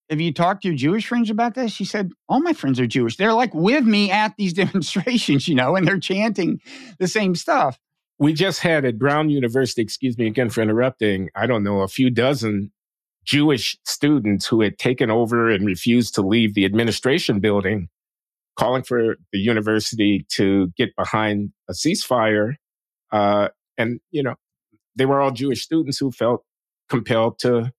have you talked to your Jewish friends about this? She said, all my friends are Jewish. They're like with me at these demonstrations, you know, and they're chanting the same stuff. We just had at Brown University, excuse me again for interrupting, I don't know, a few dozen Jewish students who had taken over and refused to leave the administration building calling for the university to get behind a ceasefire. Uh, and, you know, they were all Jewish students who felt compelled to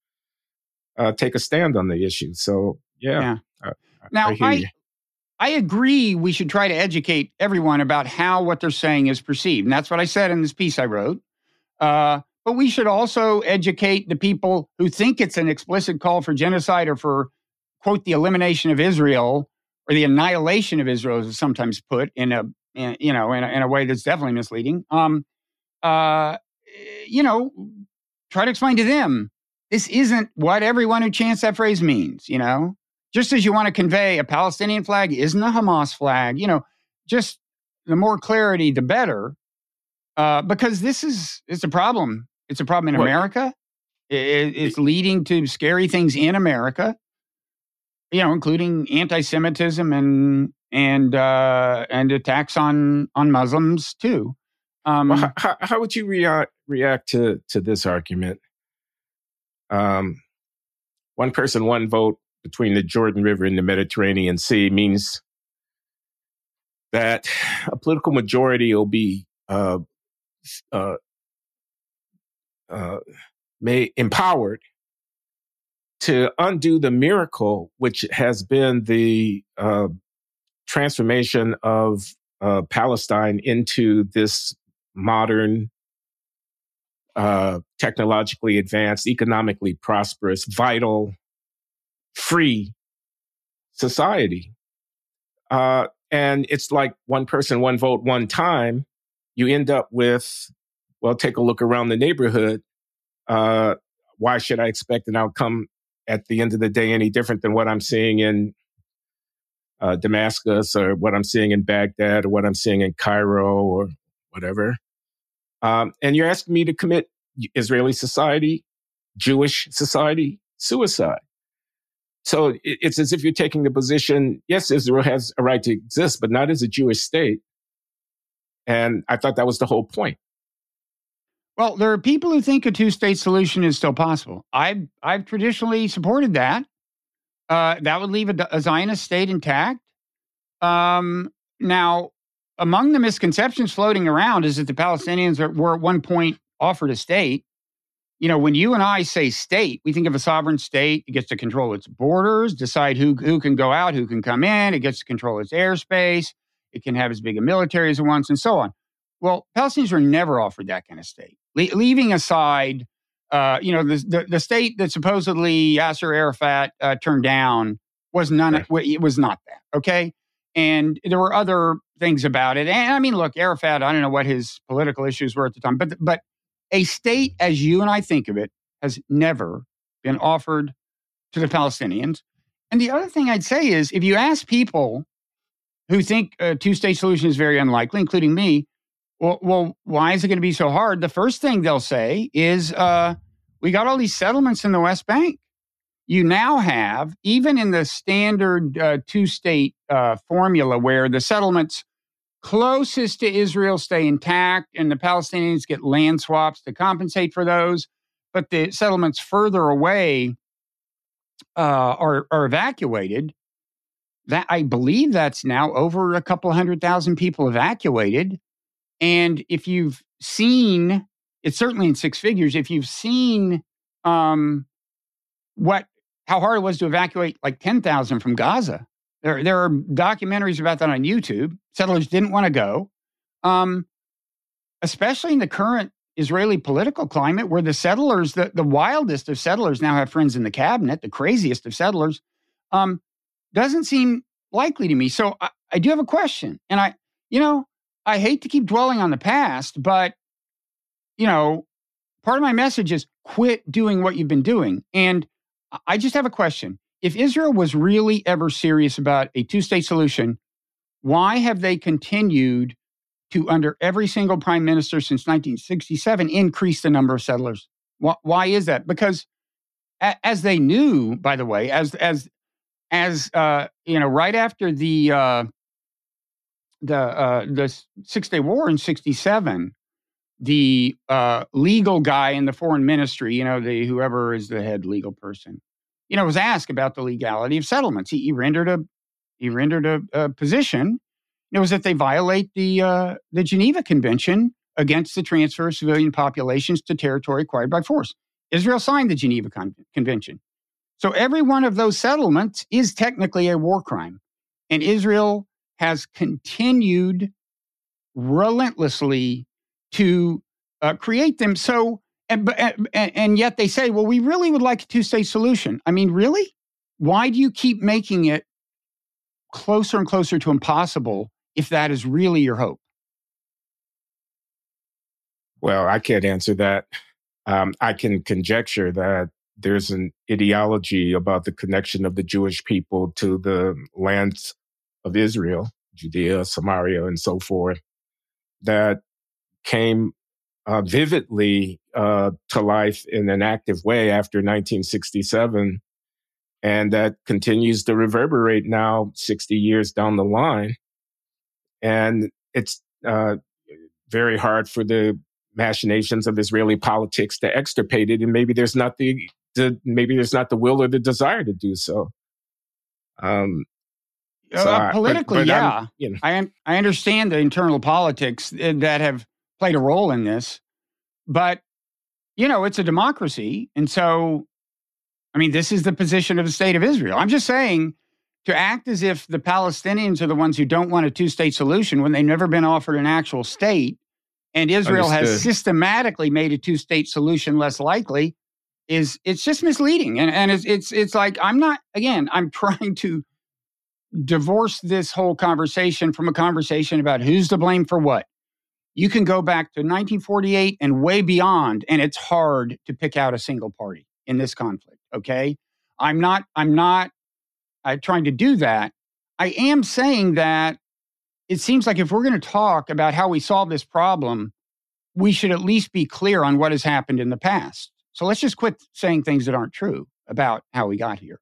uh, take a stand on the issue. So, yeah. yeah. Now, I, I, I, agree we should try to educate everyone about how what they're saying is perceived. And that's what I said in this piece I wrote. Uh, but we should also educate the people who think it's an explicit call for genocide or for, quote, the elimination of Israel or the annihilation of Israel, as sometimes put in a, in, you know, in a, in a, way that's definitely misleading. Um, uh, you know, try to explain to them this isn't what everyone who chants that phrase means. You know, just as you want to convey a Palestinian flag isn't a Hamas flag. You know, just the more clarity, the better. Uh, because this is it's a problem. It's a problem in what? America. It, it's leading to scary things in America you know, including anti-Semitism and and uh, and attacks on on Muslims too. Um, well, how, how, would you react react to to this argument? Um, one person, one vote between the Jordan River and the Mediterranean Sea means that a political majority will be uh, uh, uh, may empowered to undo the miracle, which has been the uh, transformation of uh, Palestine into this modern, uh, technologically advanced, economically prosperous, vital, free society. Uh, and it's like one person, one vote, one time. You end up with, well, take a look around the neighborhood. Uh, why should I expect an outcome at the end of the day any different than what I'm seeing in uh, Damascus or what I'm seeing in Baghdad or what I'm seeing in Cairo or whatever. Um, and you're asking me to commit Israeli society, Jewish society, suicide. So it's as if you're taking the position, yes, Israel has a right to exist, but not as a Jewish state. And I thought that was the whole point. Well, there are people who think a two-state solution is still possible. I've I've traditionally supported that. Uh, that would leave a, a Zionist state intact. Um, now, among the misconceptions floating around is that the Palestinians are, were at one point offered a state. You know, when you and I say state, we think of a sovereign state. It gets to control its borders, decide who who can go out, who can come in. It gets to control its airspace. It can have as big a military as it wants, and so on. Well, Palestinians were never offered that kind of state. Le- leaving aside, uh, you know, the, the, the state that supposedly Yasser Arafat uh, turned down was none. Right. It was not that. Okay, and there were other things about it. And I mean, look, Arafat. I don't know what his political issues were at the time, but but a state as you and I think of it has never been offered to the Palestinians. And the other thing I'd say is, if you ask people who think a two-state solution is very unlikely, including me, well, well, why is it going to be so hard? The first thing they'll say is, uh, we got all these settlements in the West Bank. You now have, even in the standard uh, two state uh, formula, where the settlements closest to Israel stay intact and the Palestinians get land swaps to compensate for those, but the settlements further away uh, are, are evacuated. That I believe that's now over a couple hundred thousand people evacuated. And if you've seen, it's certainly in six figures. If you've seen um, what how hard it was to evacuate like ten thousand from Gaza, there there are documentaries about that on YouTube. Settlers didn't want to go, um, especially in the current Israeli political climate, where the settlers, the, the wildest of settlers, now have friends in the cabinet, the craziest of settlers, um, doesn't seem likely to me. So I, I do have a question, and I, you know, I hate to keep dwelling on the past, but you know, part of my message is quit doing what you've been doing. And I just have a question. If Israel was really ever serious about a two state solution, why have they continued to, under every single prime minister since 1967, increase the number of settlers? Why, why is that? Because as they knew, by the way, as as as uh, you know, right after the uh, the uh, the Six Day War in '67, the uh, legal guy in the foreign ministry, you know, the whoever is the head legal person, you know, was asked about the legality of settlements. He, he rendered a he rendered a, a position. It was that they violate the uh, the Geneva Convention against the transfer of civilian populations to territory acquired by force. Israel signed the Geneva Con- Convention, so every one of those settlements is technically a war crime, and Israel has continued relentlessly to uh, create them. So, and, and, and yet they say, well, we really would like a two state solution. I mean, really? Why do you keep making it closer and closer to impossible if that is really your hope? Well, I can't answer that. Um, I can conjecture that there's an ideology about the connection of the Jewish people to the lands of Israel, Judea, Samaria, and so forth, that came uh, vividly uh, to life in an active way after 1967. And that continues to reverberate now, 60 years down the line. And it's uh, very hard for the machinations of Israeli politics to extirpate it. And maybe there's not the, the maybe there's not the will or the desire to do so. Um, so uh, politically, but, but yeah, you know. I I understand the internal politics eh, that have played a role in this, but you know it's a democracy, and so I mean this is the position of the state of Israel. I'm just saying to act as if the Palestinians are the ones who don't want a two-state solution when they've never been offered an actual state, and Israel Understood. has systematically made a two-state solution less likely. Is it's just misleading, and and it's it's it's like I'm not again. I'm trying to divorce this whole conversation from a conversation about who's to blame for what. You can go back to 1948 and way beyond, and it's hard to pick out a single party in this conflict. Okay. I'm not, I'm not uh, trying to do that. I am saying that it seems like if we're going to talk about how we solve this problem, we should at least be clear on what has happened in the past. So let's just quit saying things that aren't true about how we got here.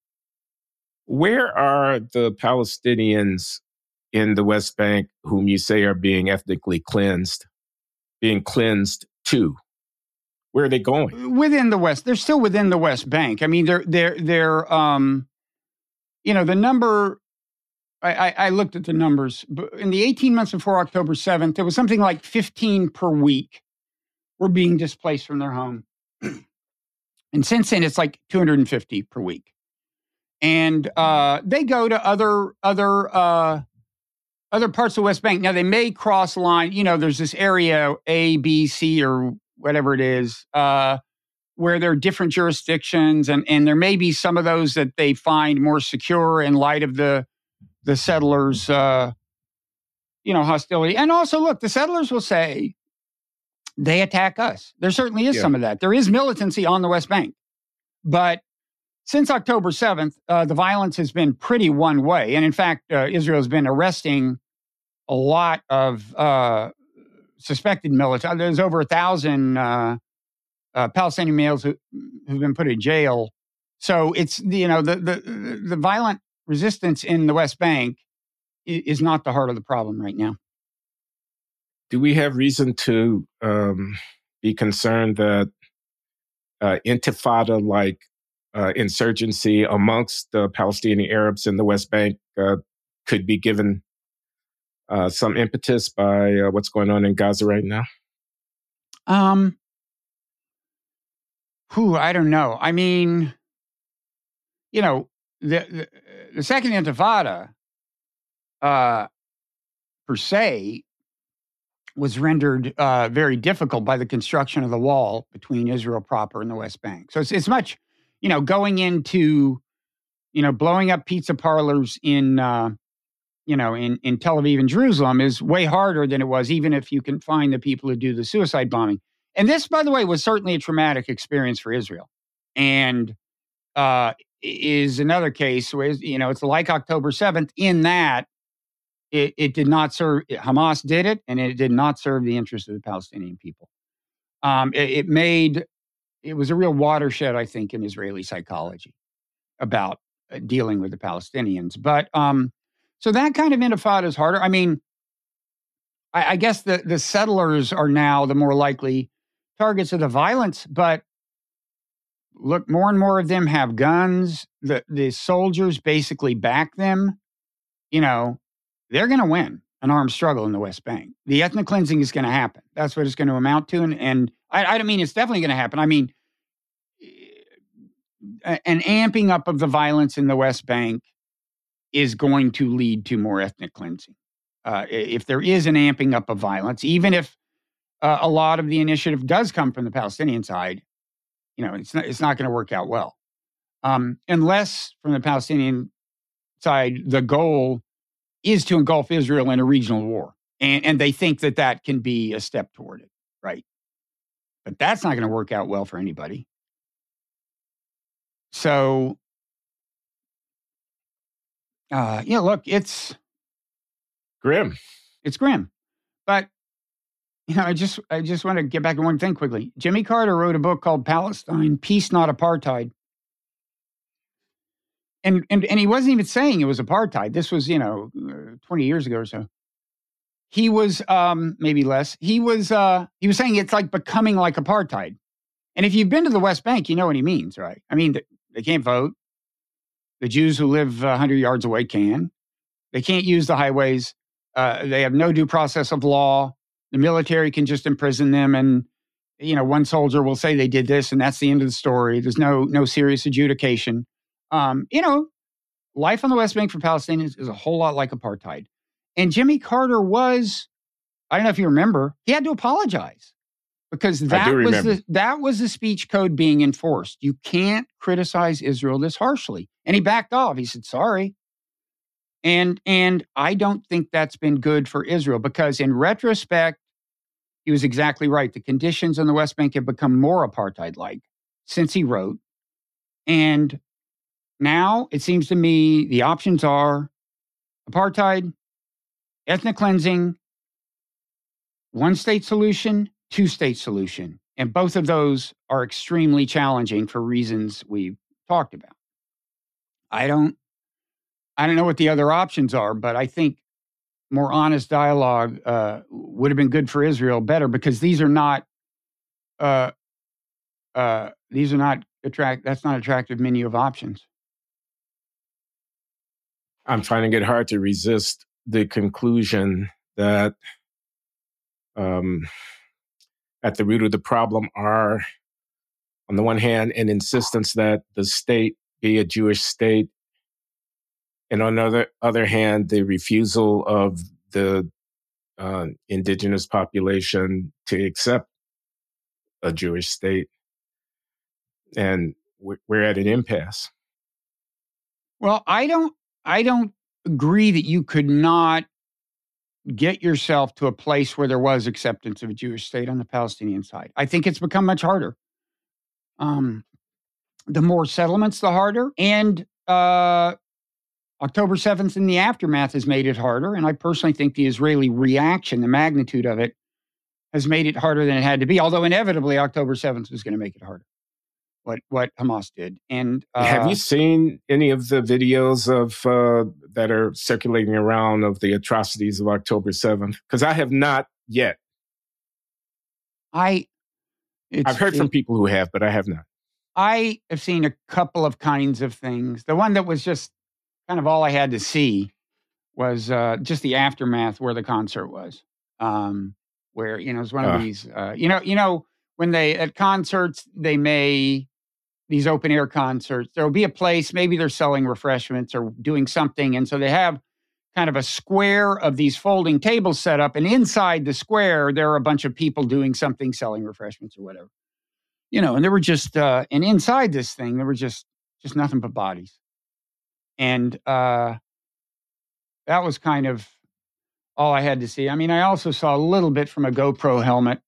Where are the Palestinians in the West Bank whom you say are being ethnically cleansed, being cleansed to? Where are they going? Within the West, they're still within the West Bank. I mean, they're they're they're um, you know, the number. I, I looked at the numbers. In the 18 months before October 7th, there was something like 15 per week were being displaced from their home. and since then, it's like 250 per week and uh, they go to other other uh, other parts of the West Bank. Now they may cross line. You know, there's this area A, B, C, or whatever it is, uh, where there are different jurisdictions, and and there may be some of those that they find more secure in light of the the settlers, uh, you know, hostility. And also, look, the settlers will say they attack us. There certainly is yeah. some of that. There is militancy on the West Bank, but since October 7th, uh, the violence has been pretty one way. And in fact, uh, Israel has been arresting a lot of uh, suspected militants. There's over a thousand uh, uh, Palestinian males who, who've been put in jail. So it's you know the the the violent resistance in the West Bank is not the heart of the problem right now. Do we have reason to um, be concerned that uh, intifada like uh, insurgency amongst the Palestinian Arabs in the West Bank uh, could be given uh, some impetus by uh, what's going on in Gaza right now? Um, who I don't know. I mean, you know, the the, the second Intifada, uh, per se, was rendered uh, very difficult by the construction of the wall between Israel proper and the West Bank. So it's, it's much you know, going into, you know, blowing up pizza parlors in, uh, you know, in, in Tel Aviv and Jerusalem is way harder than it was, even if you can find the people who do the suicide bombing. And this, by the way, was certainly a traumatic experience for Israel. And uh, is another case where, you know, it's like October 7th in that it, it did not serve, Hamas did it, and it did not serve the interests of the Palestinian people. Um, it, it, made it was a real watershed, I think, in Israeli psychology about uh, dealing with the Palestinians. But um, so that kind of intifada is harder. I mean, I, I guess the the settlers are now the more likely targets of the violence, but look, more and more of them have guns. The the soldiers basically back them. You know, they're going to win an armed struggle in the West Bank. The ethnic cleansing is going to happen. That's what it's going to amount to. And, and I, I don't mean it's definitely going to happen. I mean, an amping up of the violence in the West Bank is going to lead to more ethnic cleansing. Uh, if there is an amping up of violence, even if uh, a lot of the initiative does come from the Palestinian side, you know, it's not, it's not going to work out well. Um, unless from the Palestinian side, the goal is to engulf Israel in a regional war. And, and they think that that can be a step toward it, right? But that's not going to work out well for anybody. So, uh, yeah, look, it's grim. It's grim. But you know, I just I just want to get back to one thing quickly. Jimmy Carter wrote a book called Palestine: Peace, Not Apartheid. And, and and he wasn't even saying it was apartheid. This was, you know, uh, 20 years ago or so. He was um maybe less. He was uh he was saying it's like becoming like apartheid. And if you've been to the West Bank, you know what he means, right? I mean, they can't vote. The Jews who live 100 yards away can. They can't use the highways. Uh, they have no due process of law. The military can just imprison them, and you know, one soldier will say they did this, and that's the end of the story. There's no no serious adjudication. Um, you know, life on the West Bank for Palestinians is a whole lot like apartheid. And Jimmy Carter was, I don't know if you remember, he had to apologize because that was the that was the speech code being enforced. You can't criticize Israel this harshly. And he backed off. He said, "Sorry." And and I don't think that's been good for Israel because in retrospect, he was exactly right. The conditions in the West Bank have become more apartheid-like since he wrote. And now it seems to me the options are apartheid, ethnic cleansing, one state solution, two state solution. And both of those are extremely challenging for reasons we've talked about. I don't I don't know what the other options are, but I think more honest dialogue uh, would have been good for Israel better because these are not uh, uh, these are not attract that's not attractive menu of options. I'm finding it hard to resist the conclusion that um, at the root of the problem are, on the one hand, an insistence that the state be a Jewish state, and on the other, other hand, the refusal of the uh, indigenous population to accept a Jewish state, and we're at an impasse. Well, I don't. I don't agree that you could not get yourself to a place where there was acceptance of a Jewish state on the Palestinian side. I think it's become much harder. Um, the more settlements, the harder. And uh, October 7th in the aftermath has made it harder. And I personally think the Israeli reaction, the magnitude of it, has made it harder than it had to be. Although inevitably October 7th was going to make it harder. What what Hamas did. And uh, have you seen any of the videos of uh, that are circulating around of the atrocities of October 7th? Because I have not yet. I I've heard it, from people who have, but I have not. I have seen a couple of kinds of things. The one that was just kind of all I had to see was uh, just the aftermath where the concert was. Um, where you know it's one of uh. these uh, you know you know when they at concerts they may these open air concerts there will be a place maybe they're selling refreshments or doing something and so they have kind of a square of these folding tables set up and inside the square there are a bunch of people doing something selling refreshments or whatever. You know and there were just uh and inside this thing there were just just nothing but bodies. And uh that was kind of all I had to see. I mean, I also saw a little bit from a GoPro helmet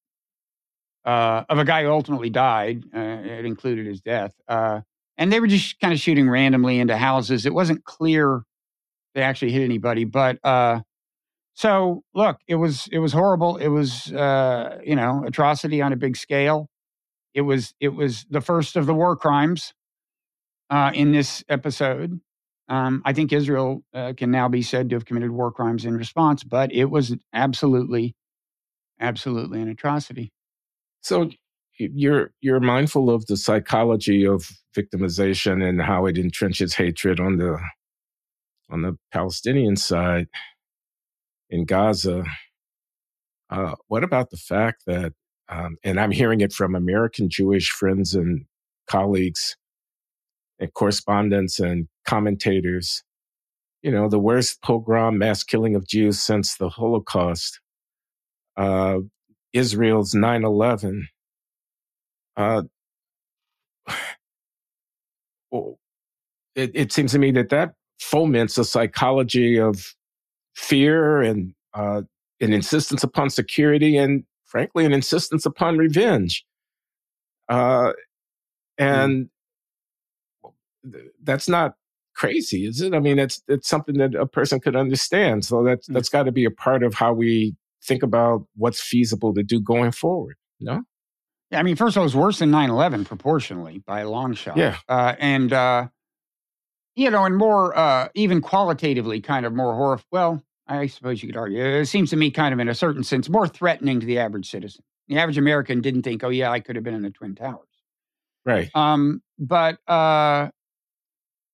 uh, of a guy who ultimately died. Uh, it included his death. Uh, and they were just kind of shooting randomly into houses. It wasn't clear they actually hit anybody. But uh, so, look, it was it was horrible. It was uh, you know atrocity on a big scale. It was it was the first of the war crimes uh, in this episode. Um, I think Israel can now be said to have committed war crimes in response, but it was absolutely, absolutely an atrocity. So you're you're mindful of the psychology of victimization and how it entrenches hatred on the on the Palestinian side in Gaza. Uh, what about the fact that, um, and I'm hearing it from American Jewish friends and colleagues and correspondents and commentators, you know, the worst pogrom mass killing of Jews since the Holocaust, uh, Israel's 9 11. Uh, it, it, seems to me that that foments a psychology of fear and uh, an insistence upon security and, frankly, an insistence upon revenge. Uh, hmm. and that's not crazy, is it? I mean, it's it's something that a person could understand. So that's mm. that's got to be a part of how we think about what's feasible to do going forward. No. Yeah, I mean, first of all, it was worse than 9-11 proportionally by a long shot. Yeah. Uh, and, uh, you know, and more, uh, even qualitatively, kind of more horror. Well, I suppose you could argue. It seems to me, kind of in a certain sense, more threatening to the average citizen. The average American didn't think, oh, yeah, I could have been in the Twin Towers. Right. Um, but uh,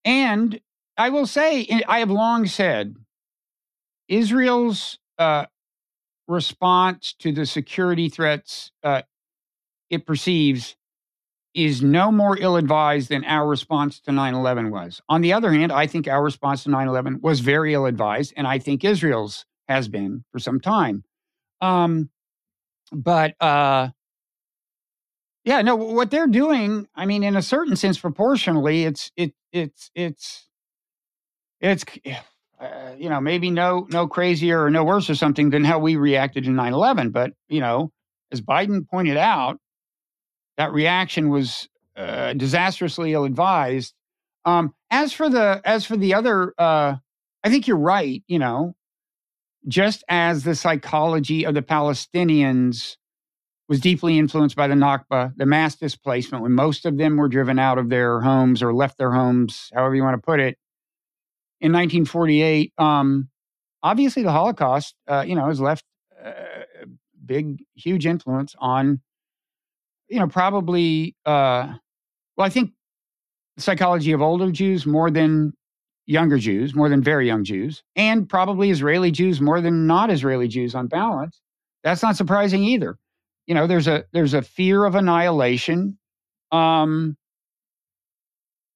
and I will say, I have long said Israel's uh, response to the security threats uh, it perceives is no more ill advised than our response to 9 11 was. On the other hand, I think our response to 9 11 was very ill advised, and I think Israel's has been for some time. Um, but uh, yeah, no, what they're doing, I mean, in a certain sense, proportionally, it's it it's it's it's uh, you know maybe no no crazier or no worse or something than how we reacted in 9-11 but you know as biden pointed out that reaction was uh, disastrously ill-advised um, as for the as for the other uh, i think you're right you know just as the psychology of the palestinians was deeply influenced by the Nakba, the mass displacement, when most of them were driven out of their homes or left their homes, however you want to put it. In 1948, um, obviously the Holocaust, uh, you know, has left a uh, big, huge influence on, you know, probably, uh, well, I think psychology of older Jews more than younger Jews, more than very young Jews, and probably Israeli Jews more than not Israeli Jews on balance. That's not surprising either you know there's a there's a fear of annihilation um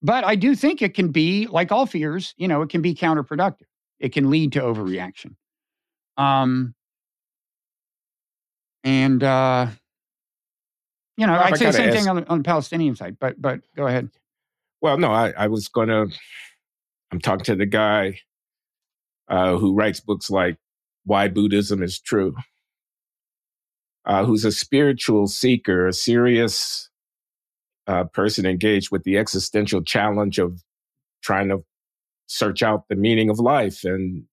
but i do think it can be like all fears you know it can be counterproductive it can lead to overreaction um and uh you know, I'd say the same ask. thing on, on the Palestinian side, but but go ahead. Well, no, I, I was going to. I'm talking to the guy uh, who writes books like "Why Buddhism Is True," uh, who's a spiritual seeker, a serious uh, person engaged with the existential challenge of trying to search out the meaning of life and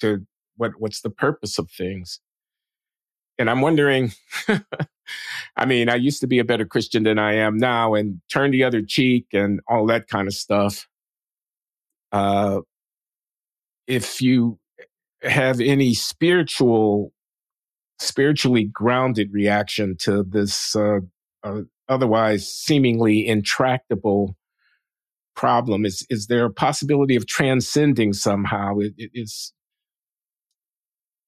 to what what's the purpose of things. And I'm wondering, I mean, I used to be a better Christian than I am now and turn the other cheek and all that kind of stuff. Uh, if you have any spiritual, spiritually grounded reaction to this uh, uh, otherwise seemingly intractable problem, is is there a possibility of transcending somehow? It, it, it's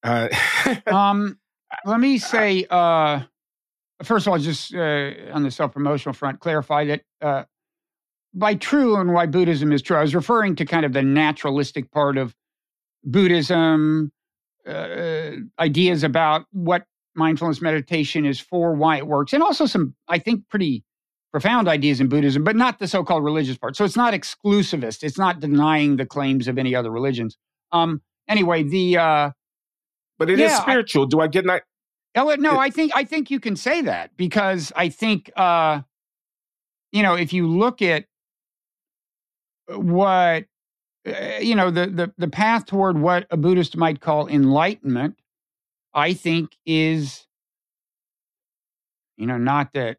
uh, um, let me say, uh, first of all, just uh, on the self promotional front, clarify that uh, by true and why Buddhism is true, I was referring to kind of the naturalistic part of Buddhism, uh, ideas about what mindfulness meditation is for, why it works, and also some, I think, pretty profound ideas in Buddhism, but not the so called religious part. So it's not exclusivist, it's not denying the claims of any other religions. Um, anyway, the. Uh, but it yeah, is spiritual. I, Do I get that? Oh, no, I think I think you can say that because I think uh, you know if you look at what uh, you know the, the the path toward what a Buddhist might call enlightenment, I think is you know not that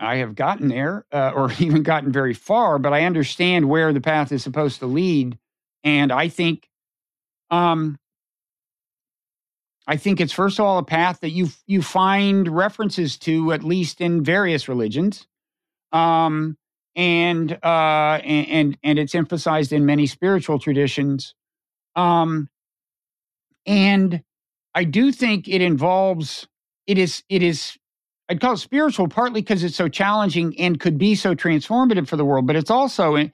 I have gotten there uh, or even gotten very far, but I understand where the path is supposed to lead, and I think um, I think it's first of all a path that you you find references to at least in various religions, um, and uh, and and it's emphasized in many spiritual traditions, um, and I do think it involves it is it is I'd call it spiritual partly because it's so challenging and could be so transformative for the world, but it's also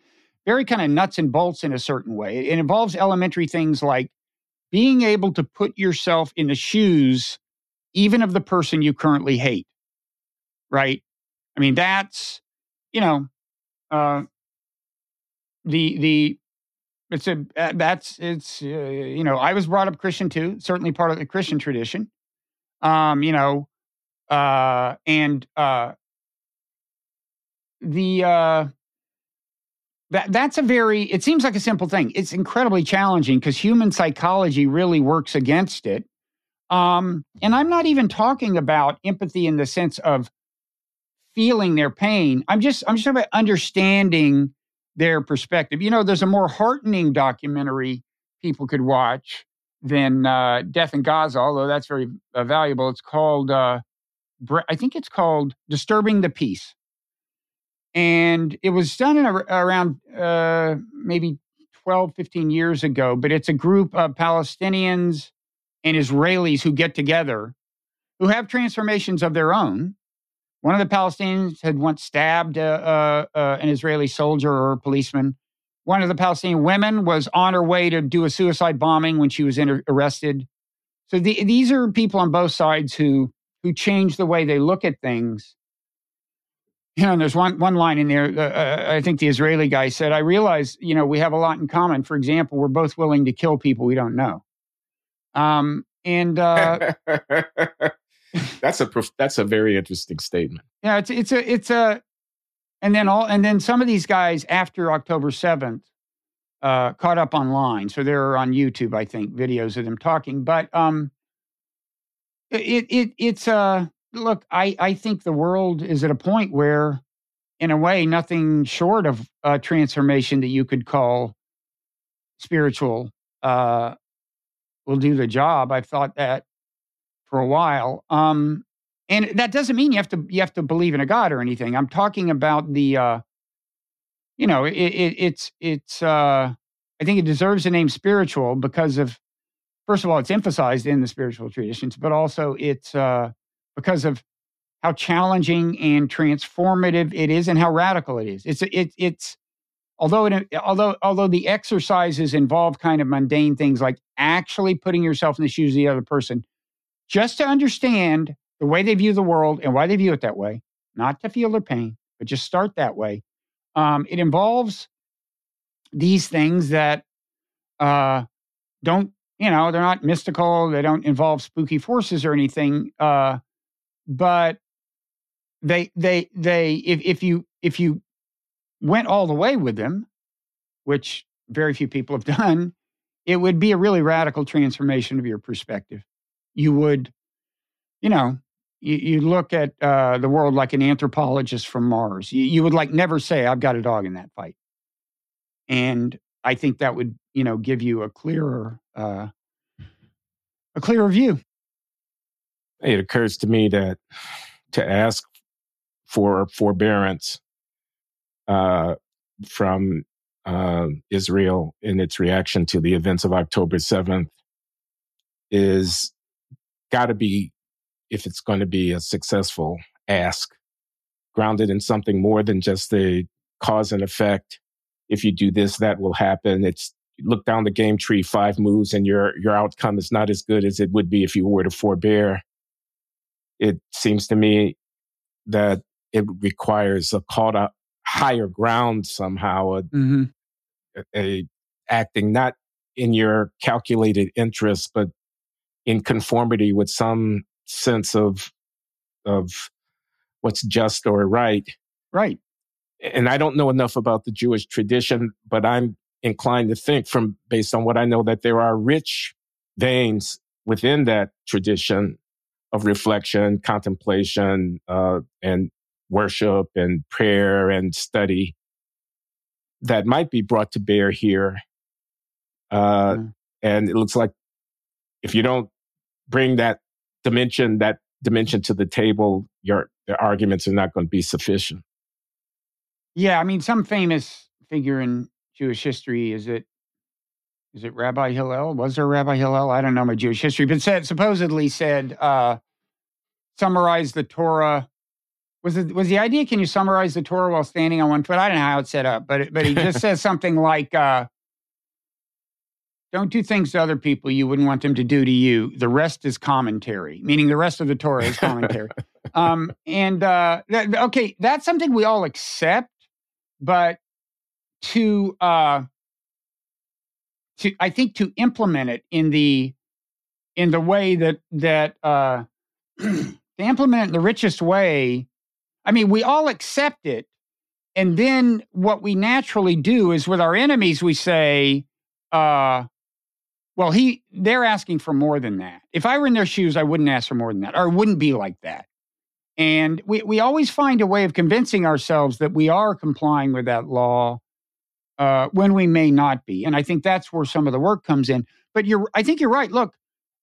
very kind of nuts and bolts in a certain way. It involves elementary things like being able to put yourself in the shoes even of the person you currently hate right i mean that's you know uh the the it's a uh, that's it's uh, you know i was brought up christian too certainly part of the christian tradition. Um you know uh and uh the uh that that's a very it seems like a simple thing. It's incredibly challenging because human psychology really works against it. Um, and i'm not even talking about empathy in the sense of feeling their pain. I'm just i'm just talking about understanding their perspective. You know there's a more heartening documentary people could watch than uh, death in gaza although that's very uh, valuable. It's called uh, i think it's called disturbing the peace. And it was done in a, around uh, maybe 12 15 years ago but it's a group of palestinians and israelis who get together who have transformations of their own one of the palestinians had once stabbed uh, an israeli soldier or policeman one of the palestinian women was on her way to do a suicide bombing when she was inter- arrested so the, these are people on both sides who who change the way they look at things you know, and there's one one line in there. Uh, uh, I think the Israeli guy said, "I realize, you know, we have a lot in common. For example, we're both willing to kill people we don't know." Um, and uh, that's a that's a very interesting statement. Yeah, it's it's a it's a, and then all and then some of these guys after October seventh uh, caught up online, so they're on YouTube, I think, videos of them talking. But um, it it it's uh look, I, I think the world is at a point where, in a way, nothing short of a transformation that you could call spiritual uh, will do the job. I've thought that for a while. Um, and that doesn't mean you have to you have to believe in a god or anything. I'm talking about the, uh, you know, it, it, it's it's. Uh, I think it deserves the name spiritual because of, first of all, it's emphasized in the spiritual traditions, but also it's uh, because of how challenging and transformative it is and how radical it is. It's it, it's although it although although the exercises involve kind of mundane things like actually putting yourself in the shoes of the other person just to understand the way they view the world and why they view it that way not to feel their pain, but just start that way. Um, it involves these things that uh, don't, you know, they're not mystical. They don't involve spooky forces or anything. Uh, but they, they, they, if, if you, if you went all the way with them, which very few people have done, it would be a really radical transformation of your perspective. You would, you know, you, you look at uh, the world like an anthropologist from Mars. You, you would like never say, "I've got a dog in that fight," and I think that would, you know, give you a clearer, uh, a clearer view. It occurs to me that to ask for forbearance uh, from uh, Israel in its reaction to the events of October 7th is got to be, if it's going to be a successful ask, grounded in something more than just the cause and effect. If you do this, that will happen. It's look down the game tree five moves and your your outcome is not as good as it would be if you were to forbear. It seems to me that it requires a call to higher ground somehow, a, mm-hmm. a, a acting not in your calculated interest, but in conformity with some sense of of what's just or right. Right. And I don't know enough about the Jewish tradition, but I'm inclined to think from based on what I know that there are rich veins within that tradition of reflection, contemplation, uh, and worship and prayer and study that might be brought to bear here. Uh, mm. And it looks like if you don't bring that dimension, that dimension to the table, your the arguments are not going to be sufficient. Yeah, I mean, some famous figure in Jewish history is it is it Rabbi Hillel? Was there Rabbi Hillel? I don't know my Jewish history, but said supposedly said uh, summarized the Torah was it was the idea? Can you summarize the Torah while standing on one foot? I don't know how it's set up, but it, but he just says something like, uh, "Don't do things to other people you wouldn't want them to do to you. The rest is commentary, meaning the rest of the Torah is commentary." um, and uh, that, okay, that's something we all accept, but to uh, to I think to implement it in the in the way that that uh, to implement it in the richest way I mean, we all accept it. And then what we naturally do is with our enemies, we say, uh, well, he they're asking for more than that. If I were in their shoes, I wouldn't ask for more than that, or it wouldn't be like that. And we, we always find a way of convincing ourselves that we are complying with that law uh, when we may not be. And I think that's where some of the work comes in. But you're, I think you're right. Look,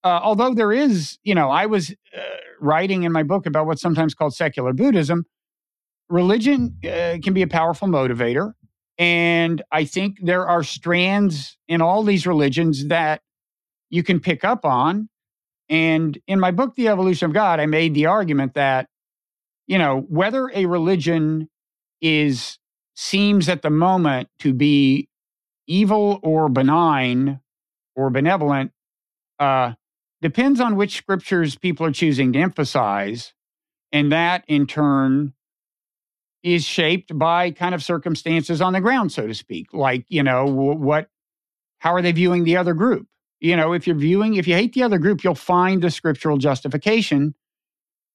uh, although there is, you know, I was uh, writing in my book about what's sometimes called secular Buddhism. Religion uh, can be a powerful motivator. And I think there are strands in all these religions that you can pick up on. And in my book, The Evolution of God, I made the argument that, you know, whether a religion is seems at the moment to be evil or benign or benevolent uh, depends on which scriptures people are choosing to emphasize. And that in turn is shaped by kind of circumstances on the ground, so to speak. Like, you know, what, how are they viewing the other group? You know, if you're viewing, if you hate the other group, you'll find the scriptural justification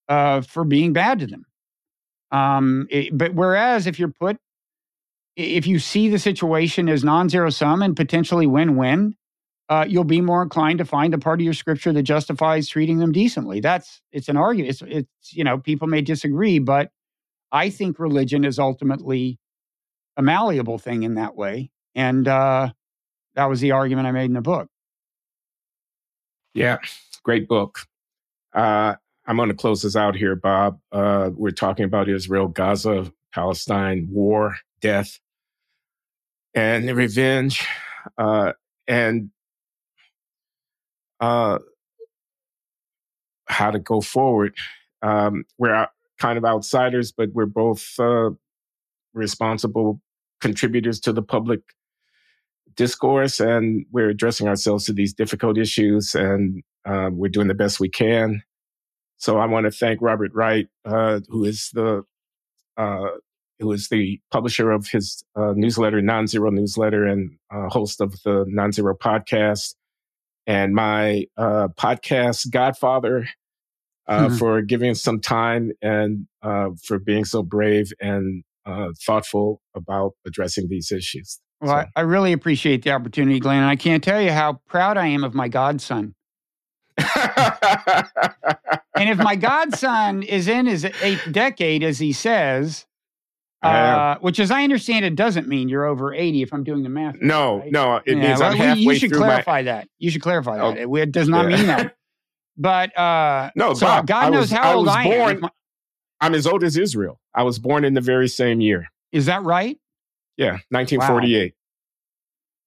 uh, for being bad to them. Um, it, but whereas if you're put, if you see the situation as non zero sum and potentially win win, uh, you'll be more inclined to find the part of your scripture that justifies treating them decently. That's it's an argument. It's, it's you know people may disagree, but I think religion is ultimately a malleable thing in that way, and uh, that was the argument I made in the book. Yeah, great book. Uh, I'm going to close this out here, Bob. Uh, we're talking about Israel, Gaza, Palestine, war, death, and revenge. Uh, and uh, how to go forward. Um, we're kind of outsiders, but we're both uh, responsible contributors to the public discourse, and we're addressing ourselves to these difficult issues, and uh, we're doing the best we can. So I want to thank Robert Wright, uh, who is the uh, who is the publisher of his uh, newsletter, Nonzero Newsletter, and host of the Nonzero podcast, and my podcast godfather uh, mm-hmm. for giving some time and uh, for being so brave and uh, thoughtful about addressing these issues. Well, so. I, I, really appreciate the opportunity, Glenn. And I can't tell you how proud I am of my godson. and if my godson is in his eighth decade, as he says, uh, which, as I understand it, doesn't mean you're over 80 if I'm doing the math. No, right? no, it yeah, means well, I'm halfway You should clarify my... that. You should clarify that. Oh, it, does not yeah. mean that. But uh, no, so Bob, God knows was, how old I, born, am. I'm as old as Israel. I was born in the very same year. Is that right? Yeah, 1948.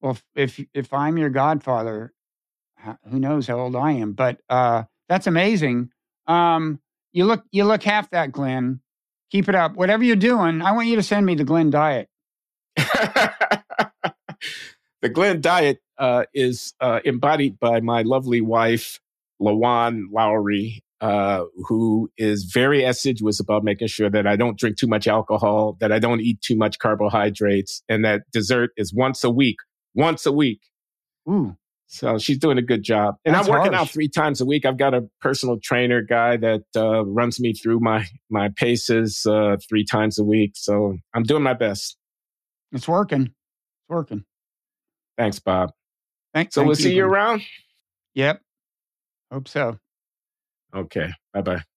Wow. Well, if if I'm your godfather, who knows how old I am? But uh, that's amazing. Um, you look you look half that, Glenn. Keep it up. Whatever you're doing, I want you to send me the Glenn diet. the Glenn diet uh, is uh, embodied by my lovely wife, Lawan Loury, uh, who is very assiduous about making sure that I don't drink too much alcohol, that I don't eat too much carbohydrates, and that dessert is once a week. Once a week. Ooh. So she's doing a good job. And That's I'm working harsh. out three times a week. I've got a personal trainer guy that uh, runs me through my my paces uh, three times a week. So I'm doing my best. It's working. It's working. Thanks, Bob. Thanks. So thank we'll you, see you around. Yep. Hope so. Okay. Bye bye.